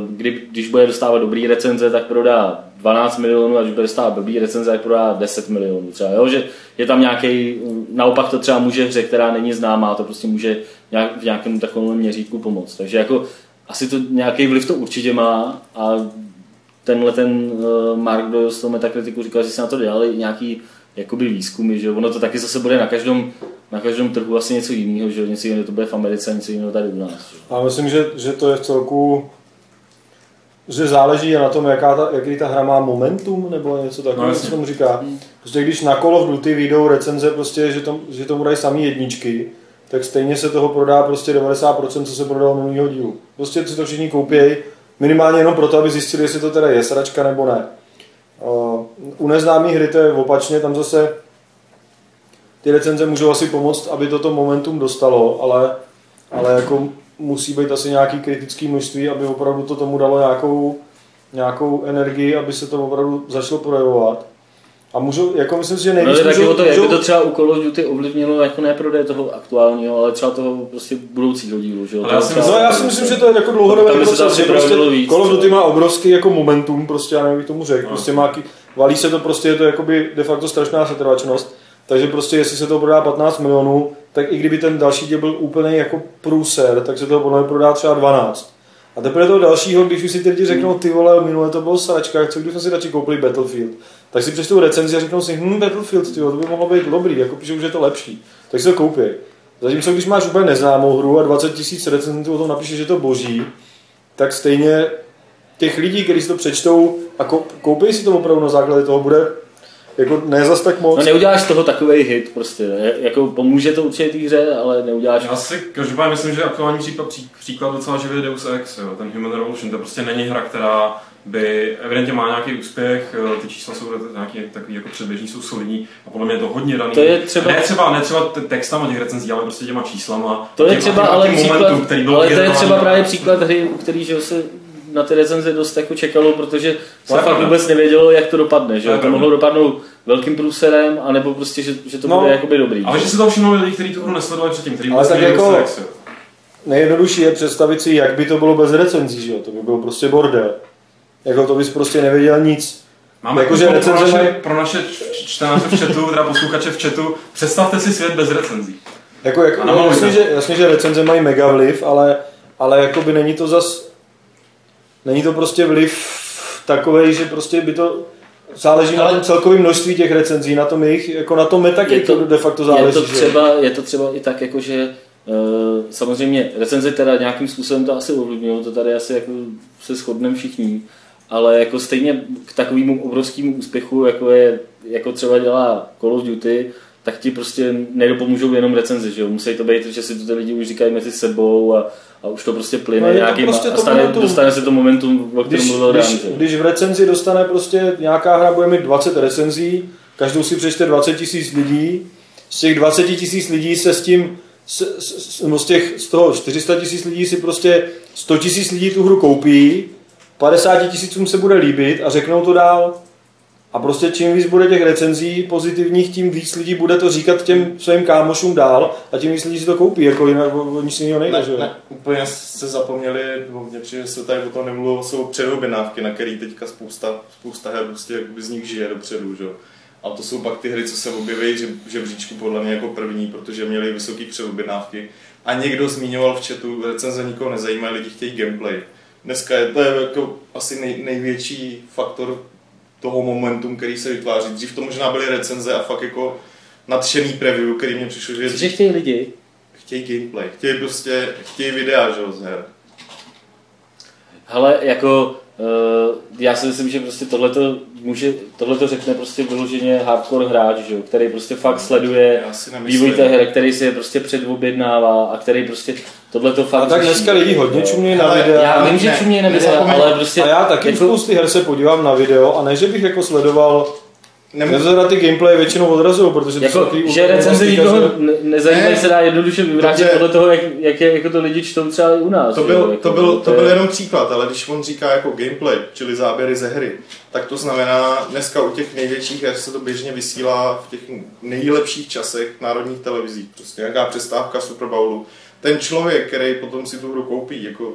Speaker 3: kdy, když bude dostávat dobrý recenze, tak prodá 12 milionů a když bude dostávat dobrý recenze, tak prodá 10 milionů třeba, jo? že je tam nějaký, naopak to třeba může hře, která není známá, to prostě může nějak, v nějakém takovém měřítku pomoct. Takže jako asi to nějaký vliv to určitě má a tenhle ten uh, Mark Doyle z toho Metakritiku říkal, že si na to dělali nějaký jakoby výzkumy, že ono to taky zase bude na každém, na každém trhu asi něco jiného, že něco jiného to bude v Americe, něco jiného tady u nás. Že?
Speaker 4: A myslím, že, že to je v celku že záleží na tom, jaká ta, jaký ta hra má momentum, nebo něco takového, no, co tomu říká. Prostě když na Call of Duty vyjdou recenze, prostě, že, tom, že tomu dají samý jedničky, tak stejně se toho prodá prostě 90%, co se prodalo minulého dílu. Prostě si to všichni koupějí, Minimálně jenom proto, aby zjistili, jestli to teda je sračka nebo ne. U neznámých hry to je opačně, tam zase ty recenze můžou asi pomoct, aby toto momentum dostalo, ale, ale jako musí být asi nějaký kritický množství, aby opravdu to tomu dalo nějakou, nějakou energii, aby se to opravdu začalo projevovat. A můžu, jako myslím si, že nejvíc
Speaker 3: no, taky o to,
Speaker 4: můžou...
Speaker 3: jak by to třeba u Call of Duty ovlivnilo jako ne prodej toho aktuálního, ale třeba toho prostě budoucího dílu. Že?
Speaker 1: Ale já si,
Speaker 4: no, já si myslím, že to je jako dlouhodobý proces. Prostě víc, Call of Duty má obrovský jako momentum, prostě já nevím, jak tomu řekl. No. Prostě má, valí se to prostě, je to jakoby de facto strašná setrvačnost. Takže prostě, jestli se to prodá 15 milionů, tak i kdyby ten další díl byl úplně jako průser, tak se to mě prodá třeba 12. A teprve toho dalšího, když už si ty lidi řeknou, ty vole, minule to bylo sračka, co když jsme si radši koupili Battlefield tak si přečtou recenzi a řeknou si, hm, Battlefield, tyjo, to by mohlo být dobrý, jako že už je to lepší, tak si to koupí. Zatímco když máš úplně neznámou hru a 20 tisíc recenzentů o tom napíše, že to boží, tak stejně těch lidí, kteří si to přečtou a koupí si to opravdu na základě toho, bude jako ne zas tak moc.
Speaker 3: No neuděláš z toho takový hit prostě, ne? jako pomůže to určitě té hře, ale neuděláš.
Speaker 1: Já si každopádně myslím, že aktuální příklad, příklad docela živý Deus Ex, jo, ten Human Revolution, to prostě není hra, která by evidentně má nějaký úspěch, ty čísla jsou nějaký takový jako předběžní, jsou solidní a podle mě je to hodně daný.
Speaker 3: To je třeba...
Speaker 1: Ne třeba, ne třeba textama těch recenzí, ale prostě těma číslama.
Speaker 3: To je třeba ale příklad, momentu, který byl ale to je třeba právě příklad hry, který že se na ty recenze dost jako čekalo, protože se fakt vůbec nevědělo, jak to dopadne. Že? To, to mohlo dopadnout velkým průserem, anebo prostě, že, že to no, bude jakoby dobrý.
Speaker 1: Ale že se to všimlo lidi, kteří tu hru nesledovali předtím,
Speaker 4: kteří ale tak jako nejjednodušší je představit si, jak by to bylo bez recenzí, že jo? To by byl prostě bordel. Jako to bys prostě nevěděl nic.
Speaker 1: Máme jako, že pro, naše, mají... pro naše čtenáře v chatu, teda posluchače v chatu, představte si svět bez recenzí.
Speaker 4: Jako, jako, no, jasně, že, jasně, že recenze mají mega vliv, ale, ale jako by není to zas, není to prostě vliv takový, že prostě by to záleží ale... na tom celkovém množství těch recenzí, na tom jejich, jako na tom metakritiku to de facto záleží.
Speaker 3: Je to, třeba, je to třeba i tak, jako že uh, samozřejmě recenze teda nějakým způsobem to asi ovlivňují, to tady asi jako se shodneme všichni, ale jako stejně k takovému obrovskému úspěchu, jako je, jako třeba dělá Call of Duty, tak ti prostě nedopomůžou jenom recenzi, že jo? Musí to být, že si to ty lidi už říkají mezi sebou a, a už to prostě plyne no, nějakým prostě a stane, dostane se to momentum, o kterém mluvil
Speaker 4: když, když, když v recenzi dostane prostě nějaká hra, bude mít 20 recenzí, každou si přečte 20 tisíc lidí, z těch 20 tisíc lidí se s tím z, z, z, těch, z toho 400 tisíc lidí si prostě 100 tisíc lidí tu hru koupí 50 tisícům se bude líbit a řeknou to dál. A prostě čím víc bude těch recenzí pozitivních, tím víc lidí bude to říkat těm svým kámošům dál a tím víc lidí si to koupí, jako jinak o nic jiného nejde, ne, že?
Speaker 2: Ne, úplně se zapomněli, mě přijde, že se tady o tom nemluvilo, jsou předobjednávky, na který teďka spousta, spousta her prostě z nich žije dopředu, že? A to jsou pak ty hry, co se objeví v žebříčku podle mě jako první, protože měly vysoké předobjednávky. A někdo zmiňoval v chatu, recenze nikoho nezajímá, lidi chtějí gameplay dneska je to je jako asi nej, největší faktor toho momentum, který se vytváří. Dřív to možná byly recenze a fakt jako nadšený preview, který mě přišlo, že...
Speaker 3: Že chtějí lidi?
Speaker 2: Chtějí gameplay, chtějí prostě, chtějí videa, že z her.
Speaker 3: Hele, jako já si myslím, že prostě tohleto, může, tohleto řekne prostě vyloženě hardcore hráč, že? jo, který prostě fakt sleduje vývoj té hry, který si je prostě předobjednává a který prostě tohleto fakt
Speaker 4: A tak
Speaker 3: řeší.
Speaker 4: dneska lidi hodně čumí na videa.
Speaker 3: Já vím, že
Speaker 2: Ne,
Speaker 3: čumě na videa, ale prostě...
Speaker 4: A já taky
Speaker 3: jako-
Speaker 4: spousty her se podívám na video a ne, že bych jako sledoval
Speaker 2: Nemů-
Speaker 4: Nezora ty gameplay většinou odrazují, protože to jsou
Speaker 3: Jako,
Speaker 4: takový
Speaker 3: že
Speaker 4: úplně
Speaker 3: recenze nikoho ne- nezajímají,
Speaker 2: Ne.
Speaker 3: se dá jednoduše vyvrátit podle toho, jak, jak, je, jako to lidi čtou třeba i u nás.
Speaker 2: To byl,
Speaker 3: jo, jako,
Speaker 2: to, byl, to
Speaker 3: je-
Speaker 2: byl jenom příklad, ale když on říká jako gameplay, čili záběry ze hry, tak to znamená, dneska u těch největších her se to běžně vysílá v těch nejlepších časech národních televizí. Prostě nějaká přestávka Super Bowlu. Ten člověk, který potom si tu hru koupí, jako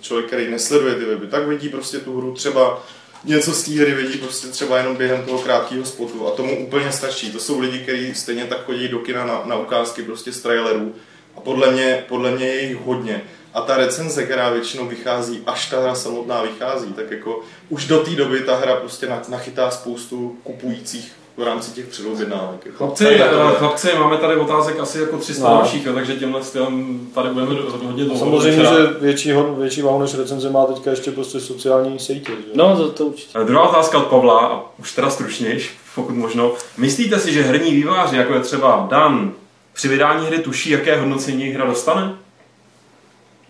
Speaker 2: člověk, který nesleduje ty weby, tak vidí prostě tu hru třeba něco z té hry vidí prostě třeba jenom během toho krátkého spotu a tomu úplně stačí. To jsou lidi, kteří stejně tak chodí do kina na, na ukázky prostě z trailerů a podle mě, podle mě je jich hodně. A ta recenze, která většinou vychází, až ta hra samotná vychází, tak jako už do té doby ta hra prostě na- nachytá spoustu kupujících v rámci těch předobjednávek. Jako.
Speaker 1: Chlapci, eh, chlapci, máme tady otázek asi jako 300
Speaker 4: No.
Speaker 1: dalších, takže tímhle stylem tady budeme hodně dlouho.
Speaker 4: Samozřejmě,
Speaker 1: večera.
Speaker 4: že větší, větší váhu než recenze má teďka ještě prostě sociální sítě. Že?
Speaker 3: No, to, to určitě.
Speaker 1: Eh, Druhá otázka od Pavla, a už teda stručnějš, pokud možno. Myslíte si, že herní výváři, jako je třeba Dan, při vydání hry tuší, jaké hodnocení hra dostane?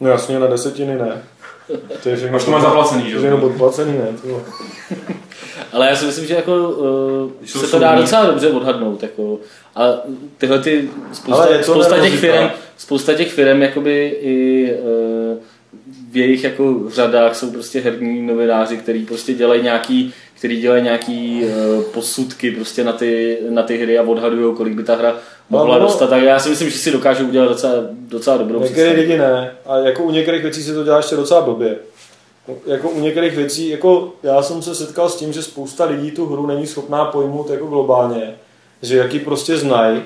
Speaker 4: No jasně, na desetiny ne. To je všechno,
Speaker 1: Až to máš zaplacený, že
Speaker 4: To
Speaker 1: jo?
Speaker 4: je jenom podplacený, ne? To.
Speaker 3: Ale já si myslím, že jako uh, se to dá docela dobře odhadnout. Jako, a tyhle ty, spousta, spousta těch firm, spousta těch firm jakoby i uh, v jejich jako řadách jsou prostě herní novináři, kteří prostě dělají nějaký, který dělají nějaký uh, posudky prostě na ty, na ty hry a odhadují, kolik by ta hra mohla
Speaker 4: No, no.
Speaker 3: dostat. Tak já si myslím, že si dokážou udělat docela, docela dobrou
Speaker 4: Některé lidi ne. A jako u některých věcí se to dělá ještě docela blbě. Jako u některých věcí, jako já jsem se setkal s tím, že spousta lidí tu hru není schopná pojmout jako globálně, že jak ji prostě znají,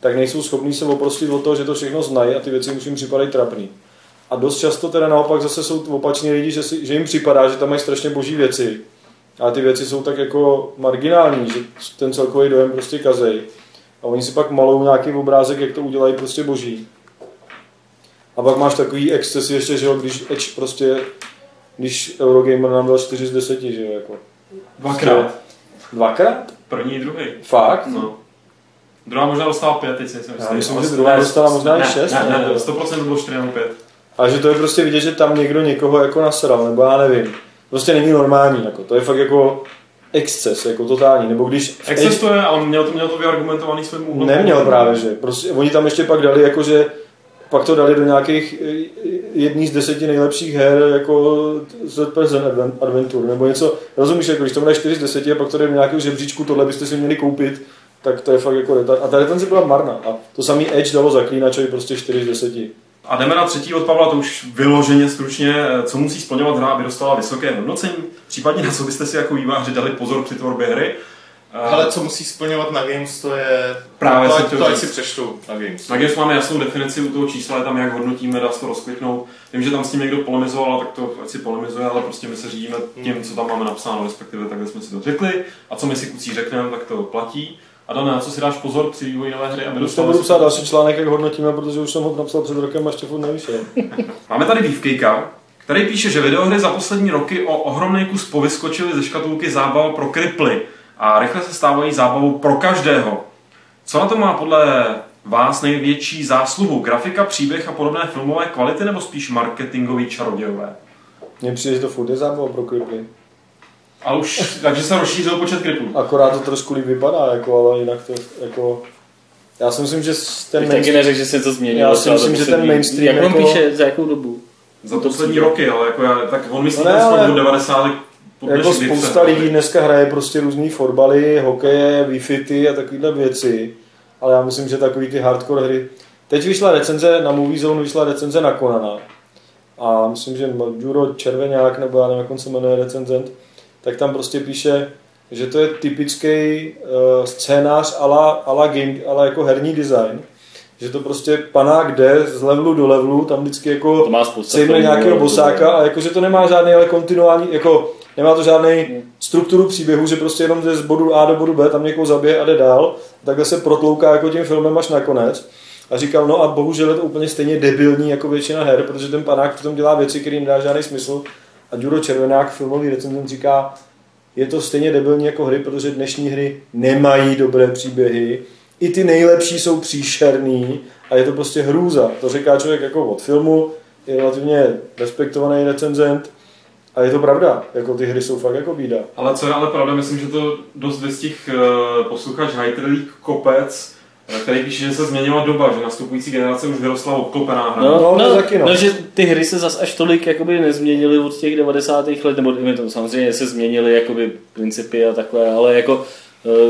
Speaker 4: tak nejsou schopní se oprostit od toho, že to všechno znají a ty věci už jim připadají trapný. A dost často teda naopak zase jsou opační lidi, že, si, že jim připadá, že tam mají strašně boží věci. A ty věci jsou tak jako marginální, že ten celkový dojem prostě kazej. A oni si pak malují nějaký obrázek, jak to udělají prostě boží. A pak máš takový excesy ještě, že jo, když Edge prostě, když Eurogamer nám dal 4 z 10, že jo, jako.
Speaker 1: Dvakrát.
Speaker 4: Dvakrát?
Speaker 1: První i druhý.
Speaker 4: Fakt?
Speaker 1: No. Druhá možná dostala pět, teď si nejsem
Speaker 4: Já myslím, že druhá
Speaker 1: ne,
Speaker 4: dostala možná i
Speaker 1: ne,
Speaker 4: šest,
Speaker 1: Ne, ne,
Speaker 4: nebo-
Speaker 1: 100% to bylo 4 nebo 5.
Speaker 4: A že to je prostě vidět, že tam někdo někoho jako nasral, nebo já nevím. Prostě není normální, jako. To je fakt jako exces, jako totální. Nebo když
Speaker 1: Existuje, ale měl to, měl to vyargumentovaný svým úhlem.
Speaker 4: Neměl právě, že. Prostě oni tam ještě pak dali, jako že pak to dali do nějakých eh, jedný z deseti nejlepších her jako third person adven- adventure nebo něco. Rozumíš, jako když to dáš 4 z 10 a pak to jde do nějakého žebříčku, tohle byste si měli koupit, tak to je fakt jako retard. A ta retenze byla marná. A to samý Edge dalo zaklínačovi prostě 4 z 10.
Speaker 1: A jdeme na třetí od Pavla, to už vyloženě stručně, co musí splňovat hra, aby dostala vysoké hodnocení, případně na co byste si jako výváři dali pozor při tvorbě hry.
Speaker 2: Ale co musí splňovat na Games, to je...
Speaker 1: Právě
Speaker 2: to, to, ať
Speaker 1: říct.
Speaker 2: si přečtu na Games.
Speaker 1: Na Games máme jasnou definici u toho čísla, je tam jak hodnotíme, dá se to rozkliknout. Vím, že tam s tím někdo polemizoval, tak to ať si polemizuje, ale prostě my se řídíme tím, co tam máme napsáno, respektive takhle jsme si to řekli. A co my si kucí řekneme, tak to platí. A na co si dáš pozor při vývoji nové hry, aby
Speaker 4: Už to budu psát další článek, jak hodnotíme, protože už jsem ho napsal před rokem a ještě furt nevyšel.
Speaker 1: Máme tady Beefcakea, který píše, že videohry za poslední roky o ohromný kus povyskočily ze škatulky zábava pro kriply a rychle se stávají zábavou pro každého. Co na to má podle vás největší zásluhu? Grafika, příběh a podobné filmové kvality nebo spíš marketingový čarodějové?
Speaker 4: Mně přijde, že to furt je zábava pro klipy.
Speaker 1: Ale už, takže se rozšířil počet kriplů.
Speaker 4: Akorát to trošku líp vypadá, jako, ale jinak to jako... Já si myslím, že ten
Speaker 3: Bych taky neřekl, že se to změnilo.
Speaker 4: Já si myslím, že ten mainstream
Speaker 3: Jak on
Speaker 4: jako-
Speaker 3: píše, za jakou dobu?
Speaker 1: Za poslední roky, ale jako já, tak on myslí
Speaker 4: No ne, ale-
Speaker 1: od 90. po
Speaker 4: Jako spousta lidí dneska hraje prostě různý fotbaly, hokeje, wi a takovéhle věci. Ale já myslím, že takový ty hardcore hry... Teď vyšla recenze, na Movie Zone vyšla recenze na Konana. A myslím, že Juro Červeňák, nebo já nevím, jak on se jmenuje recenzent, tak tam prostě píše, že to je typický uh, scénář ala, ala, game, ala jako herní design. Že to prostě panák jde z levelu do levelu, tam vždycky jako
Speaker 3: To má
Speaker 4: sejme nějakého bosáka a jakože to nemá žádný ale kontinuální, jako nemá to žádný strukturu příběhu, že prostě jenom jde z bodu A do bodu B, tam někoho zabije a jde dál, takhle se protlouká jako tím filmem až nakonec. A říkal, no a bohužel je to úplně stejně debilní jako většina her, protože ten panák přitom dělá věci, které jim dá žádný smysl a Duro Červenák, filmový recenzent, říká, je to stejně debilní jako hry, protože dnešní hry nemají dobré příběhy, i ty nejlepší jsou příšerný a je to prostě hrůza. To říká člověk jako od filmu, je relativně respektovaný recenzent a je to pravda, jako ty hry jsou fakt jako bída.
Speaker 1: Ale co je ale pravda, myslím, že to dost vystih uh, posluchač Hyperleague Kopec, eh, který píše, že se změnila doba, že nastupující generace už vyrostla obklopená hra.
Speaker 3: No,
Speaker 4: No,
Speaker 3: no,
Speaker 4: taky, no.
Speaker 3: no, že ty hry se zas až tolik jakoby nezměnily od těch 90. let, nebo dejme to, samozřejmě se změnily jakoby principy a takhle, ale jako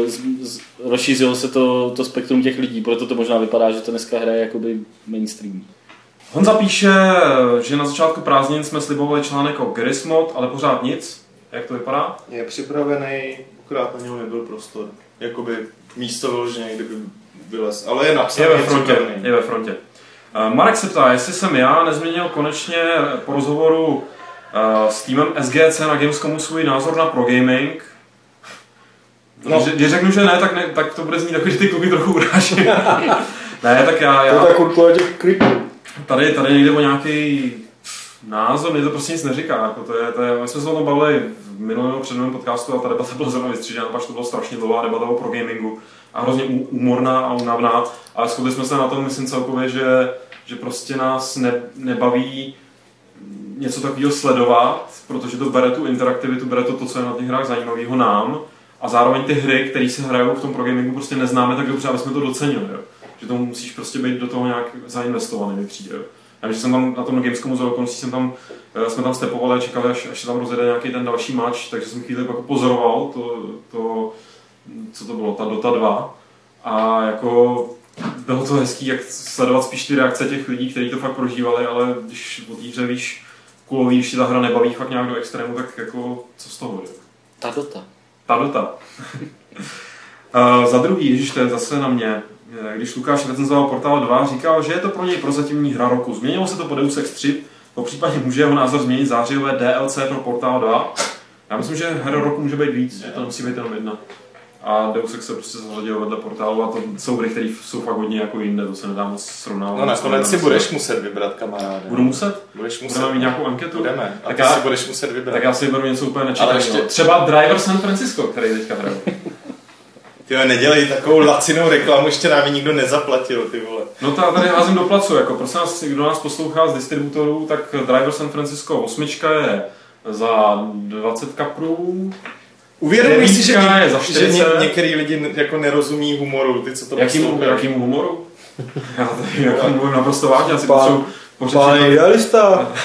Speaker 3: eh, z, z, rozšířilo se to, to spektrum těch lidí, proto to možná vypadá, že to dneska hraje jakoby mainstream.
Speaker 1: Honza píše, že na začátku prázdnin jsme slibovali článek o Grismod, ale pořád nic. Jak to vypadá?
Speaker 2: Je připravený, akorát na něho nebyl prostor. Jakoby místo vyloženě, kde by vylez. Ale je napsaný,
Speaker 1: Je ve frontě. Je ve frontě. Eh, Marek se ptá, jestli jsem já nezměnil konečně po rozhovoru eh, s týmem SGC na Gamescomu svůj názor na pro gaming.
Speaker 2: No.
Speaker 1: Když, když řeknu, že ne, tak, ne, tak to bude znít takový, že ty kluky trochu uráží. ne, tak já,
Speaker 4: To je
Speaker 1: já
Speaker 4: ta kurkule těch klipů.
Speaker 1: tady, tady nejde o nějaký názor, mě to prostě nic neříká. Jako to je, to je, my jsme se o tom bavili v minulém nebo podcastu a ta debata byla zrovna vystřížená, pak to byla strašně dlouhá debata o pro gamingu a hrozně úmorná a únavná, ale shodli jsme se na tom, myslím celkově, že, že prostě nás ne, nebaví něco takového sledovat, protože to bere tu interaktivitu, bere to, to co je na těch hrách zajímavého nám a zároveň ty hry, které se hrajou v tom pro gamingu, prostě neznáme tak dobře, aby jsme to docenili. Jo. Že to musíš prostě být do toho nějak zainvestovaný, mi přijde. Jo. Já jsem tam na tom Gamescomu z okolností jsem tam, jsme tam stepovali a čekali, až, až se tam rozjede nějaký ten další match, takže jsem chvíli jako pozoroval to, to, co to bylo, ta Dota 2. A jako bylo to hezký, jak sledovat spíš ty reakce těch lidí, kteří to fakt prožívali, ale když o té hře víš, kulový, když ti ta hra nebaví fakt nějak do extrému, tak jako co z toho je?
Speaker 3: Ta dota.
Speaker 1: Ta Dota. Uh, za druhý, ježiš, to je zase na mě. Eh, Když Lukáš recenzoval Portal 2, říkal, že je to pro něj prozatímní hra roku. Změnilo se to po Deus Ex 3, po případě může jeho názor změnit zářijové DLC pro Portal 2. Já myslím, že hra roku může být víc, že to musí být jenom jedna. A Deus Ex se prostě zařadil vedle Portálu a to jsou hry, které jsou fakt hodně jako jinde, to se nedá moc srovnávat.
Speaker 2: No nakonec si budeš muset vybrat, kamaráde.
Speaker 1: Budu muset?
Speaker 2: Budeš muset.
Speaker 1: Budeme mít nějakou anketu?
Speaker 2: Budeme. A
Speaker 1: Tak
Speaker 2: ty
Speaker 1: já-
Speaker 2: si budeš muset vybrat.
Speaker 1: Tak já si vyberu něco úplně nečekaného.
Speaker 2: Ale ještě-
Speaker 1: Třeba Driver San Francisco, který teďka hraju.
Speaker 2: Ty jo, nedělej takovou lacinou reklamu, ještě nám ji nikdo nezaplatil, ty vole.
Speaker 1: No to já tady házím do placu, jako prosím vás, kdo nás poslouchá z distributorů, tak Driver San Francisco 8 je za 20 kaprů.
Speaker 2: Uvědomuj si, že,
Speaker 1: je za
Speaker 2: že
Speaker 1: 40.
Speaker 2: ně, některý lidi jako nerozumí humoru, ty co to poslouchají.
Speaker 1: jakýmu humoru? Já tady jako mluvím naprosto vážně, asi
Speaker 4: Pán-
Speaker 1: potřebuji pořešit.
Speaker 4: Pán idealista.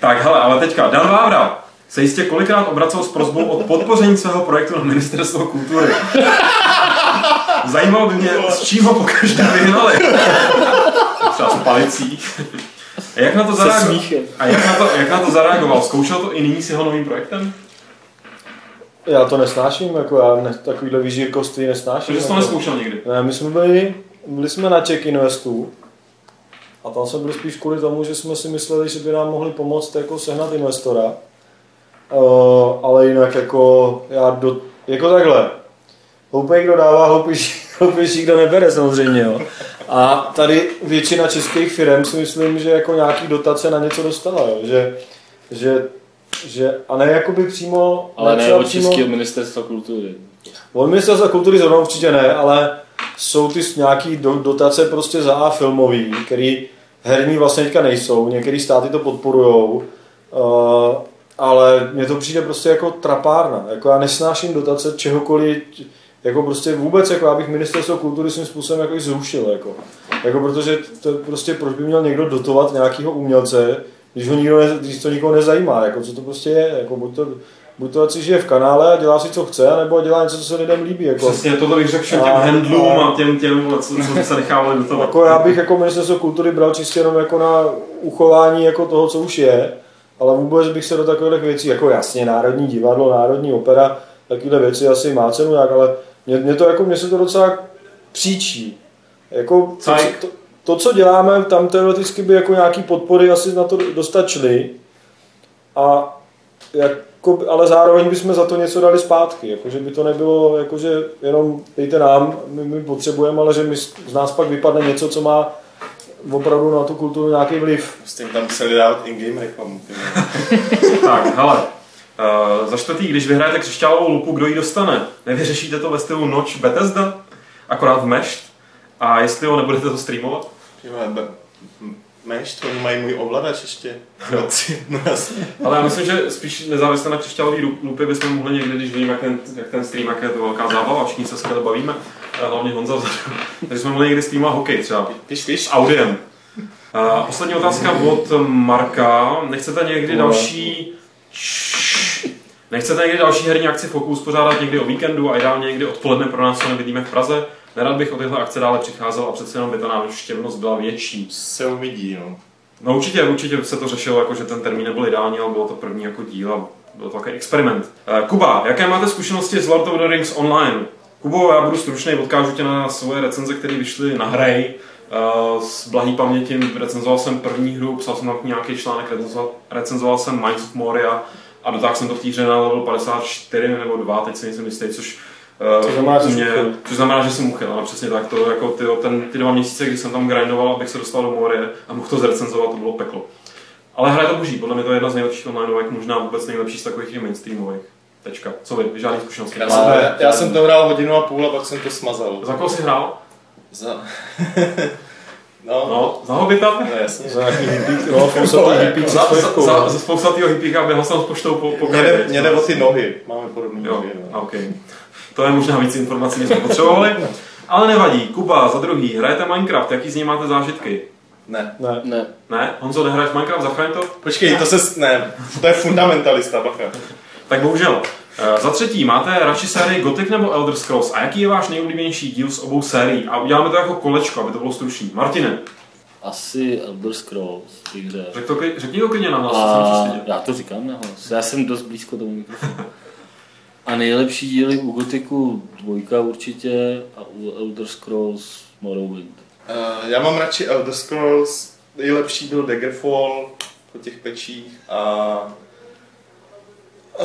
Speaker 1: Tak hele, ale teďka, Dan Vávra se jistě kolikrát obracel s prozbou o podpoření svého projektu na ministerstvo kultury. Zajímalo by mě, s čím ho pokaždé vyhnali. Třeba s palicí. A jak na to zareagoval? A jak na, to, jak na to zareagoval? Zkoušel to i nyní s jeho novým projektem?
Speaker 4: Já to nesnáším, jako já ne, takovýhle vyžírkosti nesnáším.
Speaker 1: Takže jsi to
Speaker 4: jako.
Speaker 1: neskoušel nikdy.
Speaker 4: Ne, my jsme byli, byli jsme na Czech Investu a tam jsme byli spíš kvůli tomu, že jsme si mysleli, že by nám mohli pomoct jako sehnat investora. Uh, ale jinak jako já do, jako takhle. Hloupý, kdo dává, hloupější, hloupější, kdo nebere samozřejmě. Jo. A tady většina českých firm si myslím, že jako nějaký dotace na něco dostala. Jo. Že, že, že, a ne jakoby přímo...
Speaker 3: Ale ne od Českého ministerstva kultury.
Speaker 4: Od ministerstva kultury zrovna určitě ne, ale jsou ty nějaký do, dotace prostě za A filmový, který herní vlastně teďka nejsou, některé státy to podporujou, uh, ale mně to přijde prostě jako trapárna. Jako já nesnáším dotace čehokoliv, jako prostě vůbec, jako já bych ministerstvo kultury svým způsobem jako zrušil, jako. Jako protože to prostě, proč by měl někdo dotovat nějakého umělce, když, ho nikdo ne, když to nikoho nezajímá, jako co to prostě je, jako buď to, buď to ať si žije v kanále a dělá si, co chce, nebo dělá něco, co se lidem líbí. Jako.
Speaker 1: Přesně, tohle bych řekl všem těm handlům
Speaker 4: a-
Speaker 1: a těm, těm co, co se nechávali do toho.
Speaker 4: Jako já bych jako ministerstvo kultury bral čistě jenom jako na uchování jako toho, co už je, ale vůbec bych se do takových věcí, jako jasně Národní divadlo, Národní opera, takovéhle věci asi má cenu nějak, ale mě, mě to jako, mě se to docela příčí. Jako to, to, to, co děláme, tam teoreticky by jako nějaký podpory asi na to dostat šly. A jako, ale zároveň bychom za to něco dali zpátky, jakože by to nebylo, jakože jenom dejte nám, my, my potřebujeme, ale že my, z nás pak vypadne něco, co má opravdu na tu kulturu nějaký vliv.
Speaker 2: Prostě jim tam museli dávat in-game reklamu.
Speaker 1: Tak, hele. Uh, za čtvrtý, když vyhrajete křišťálovou lupu, kdo ji dostane? Nevyřešíte to ve stylu Noč Bethesda? Akorát v mešt? A jestli ho nebudete to streamovat?
Speaker 2: Meš, to oni mají můj ovladač ještě. No, no jasně.
Speaker 1: Ale já myslím, že spíš nezávisle na křišťálové lupy bychom mohli někdy, když vidím, jak ten, jak ten stream, jak je to velká zábava, všichni se skvěle bavíme, a hlavně Honza vzadu. Takže jsme mohli někdy streamovat hokej třeba
Speaker 2: Víš, víš?
Speaker 1: s audiem. A poslední otázka od Marka. Nechcete někdy další... Nechcete někdy další herní akci Focus pořádat někdy o víkendu a ideálně někdy odpoledne pro nás, co nebydlíme v Praze? Nerad bych o tyhle akce dále přicházel a přece jenom by ta návštěvnost byla větší.
Speaker 2: Se uvidí, no.
Speaker 1: No určitě, určitě se to řešilo, jako, že ten termín nebyl ideální, ale bylo to první jako díl a byl to takový experiment. Eh, Kuba, jaké máte zkušenosti s Lord of the Rings online? Kubo, já budu stručný, odkážu tě na svoje recenze, které vyšly na. Uh, s blahý paměti recenzoval jsem první hru, psal jsem ní nějaký článek, recenzoval, recenzoval jsem Minds of Moria a dotáhl jsem to v té hře na level 54 nebo 2, teď si nejsem jistý, což
Speaker 4: Což znamená, že
Speaker 1: mě, což znamená, že jsem uchyl, ano, přesně tak. To, jako ty, ten, ty dva měsíce, kdy jsem tam grindoval, abych se dostal do Morie a mohl to zrecenzovat, to bylo peklo. Ale hra je to boží, podle mě to je jedna z nejlepších onlineovek, možná vůbec nejlepší z takových i mainstreamových. Tečka. Co vy? Žádný zkušenosti?
Speaker 2: Já jsem, to, já, já jsem to hrál hodinu a půl a pak jsem to smazal.
Speaker 1: Za koho jsi hrál?
Speaker 2: Za... no, no,
Speaker 1: za Hobita?
Speaker 2: no jasně.
Speaker 4: Za nějaký hippík, no, fousatý hippík
Speaker 1: Za, za, za, za spousatýho hippíka běhal jsem s poštou po, po
Speaker 2: Mě jde, o ty nohy. Máme podobné
Speaker 1: Jo,
Speaker 2: nohy. No.
Speaker 1: OK. To je možná víc informací, než jsme potřebovali. Ale nevadí. Kuba, za druhý, hrajete Minecraft, jaký z něj máte zážitky?
Speaker 2: Ne.
Speaker 4: Ne.
Speaker 3: Ne.
Speaker 1: Ne? Honzo, nehraješ Minecraft, zachraň to?
Speaker 2: Počkej, to se... Ne, to je fundamentalista, bacha.
Speaker 1: Tak bohužel. Eh, Za třetí, máte radši sérii Gothic nebo Elder Scrolls? A jaký je váš nejoblíbenější díl z obou sérií? A uděláme to jako kolečko, aby to bylo stručný. Martine,
Speaker 3: Asi Elder Scrolls
Speaker 1: řek to, kli- řekni to klidně na co se
Speaker 3: A já to říkám nahlas. Já jsem dost blízko tomu mikrofonu. A nejlepší díly u Gotiku dvojka určitě a u Elder Scrolls Morrowind.
Speaker 2: Uh, já mám radši Elder Scrolls, nejlepší byl Daggerfall po těch pečích a,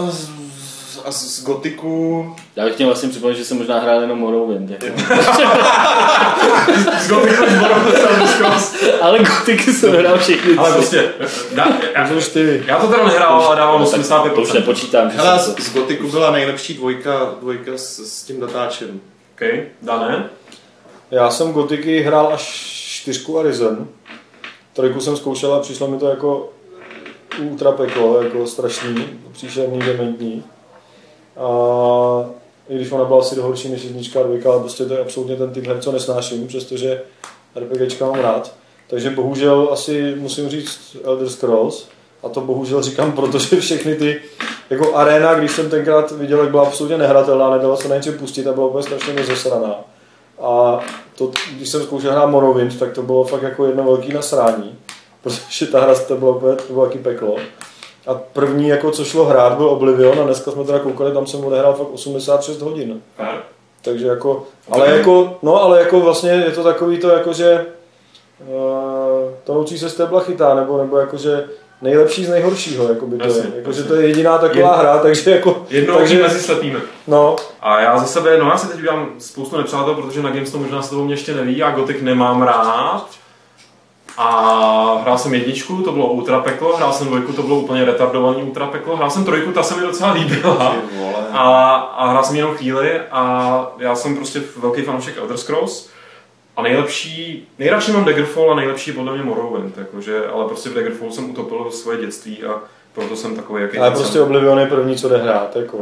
Speaker 2: z, a z, z Gotiku
Speaker 3: Já bych chtěl vlastně připomenout, že jsem možná hrál jenom Morrowind. Jako.
Speaker 1: Z Gothic až Morrowind.
Speaker 3: Ale Gotiky jsem hrál všechny
Speaker 1: Ale prostě, dá, já, já to teda nehrál, ale dávám
Speaker 3: No, tak
Speaker 1: 85%.
Speaker 3: To už nepočítám,
Speaker 2: Hele, z, z Gotiku byla nejlepší dvojka, dvojka s, s tím datáčem.
Speaker 1: OK, Dané?
Speaker 4: Já jsem Gotiky hrál až čtyřku a Risen. Trojku jsem zkoušel a přišlo mi to jako ultra peklo, jako strašný, příšerný, dementní. A i když ona byla asi horší než jednička a dvojka, ale prostě to je absolutně ten typ her, co nesnáším, přestože RPGčka mám rád. Takže bohužel asi musím říct Elder Scrolls. A to bohužel říkám, protože všechny ty, jako arena, když jsem tenkrát viděl, jak byla absolutně nehratelná, nedalo se na ničem pustit a byla úplně strašně rozesraná. A to, když jsem zkoušel hrát Morrowind, tak to bylo fakt jako jedno velký nasrání, protože ta hra to bylo úplně to bylo taky peklo. A první, jako co šlo hrát, byl Oblivion a dneska jsme teda koukali, tam jsem odehrál fakt 86 hodin. Takže jako, ale jako, no ale jako vlastně je to takový to jako, že uh, to naučí se stebla chytá, nebo, nebo jako, že nejlepší z nejhoršího, jako by to
Speaker 1: Jasně,
Speaker 4: je. Jako, že
Speaker 1: jasně.
Speaker 4: to je jediná taková
Speaker 1: Jed-
Speaker 4: hra, takže jako,
Speaker 1: Jednou
Speaker 4: takže,
Speaker 1: mezi slepými.
Speaker 4: no,
Speaker 1: A já za sebe, no já si teď udělám spoustu nepřátel, protože na Games to možná s tebou mě ještě neví, já Gothic nemám rád. A hrál jsem jedničku, to bylo ultra peklo, hrál jsem dvojku, to bylo úplně retardovaný ultra peklo, hrál jsem trojku, ta se mi docela líbila. A, a hrál jsem jenom chvíli a já jsem prostě velký fanoušek Elder Scrolls. A nejlepší, nejradši mám Daggerfall a nejlepší je podle mě Morrowind, jakože, ale prostě v Daggerfall jsem utopil svoje dětství a proto jsem takový, jaký
Speaker 4: ale
Speaker 1: jsem.
Speaker 4: prostě Oblivion je první, co jde hrát, jako.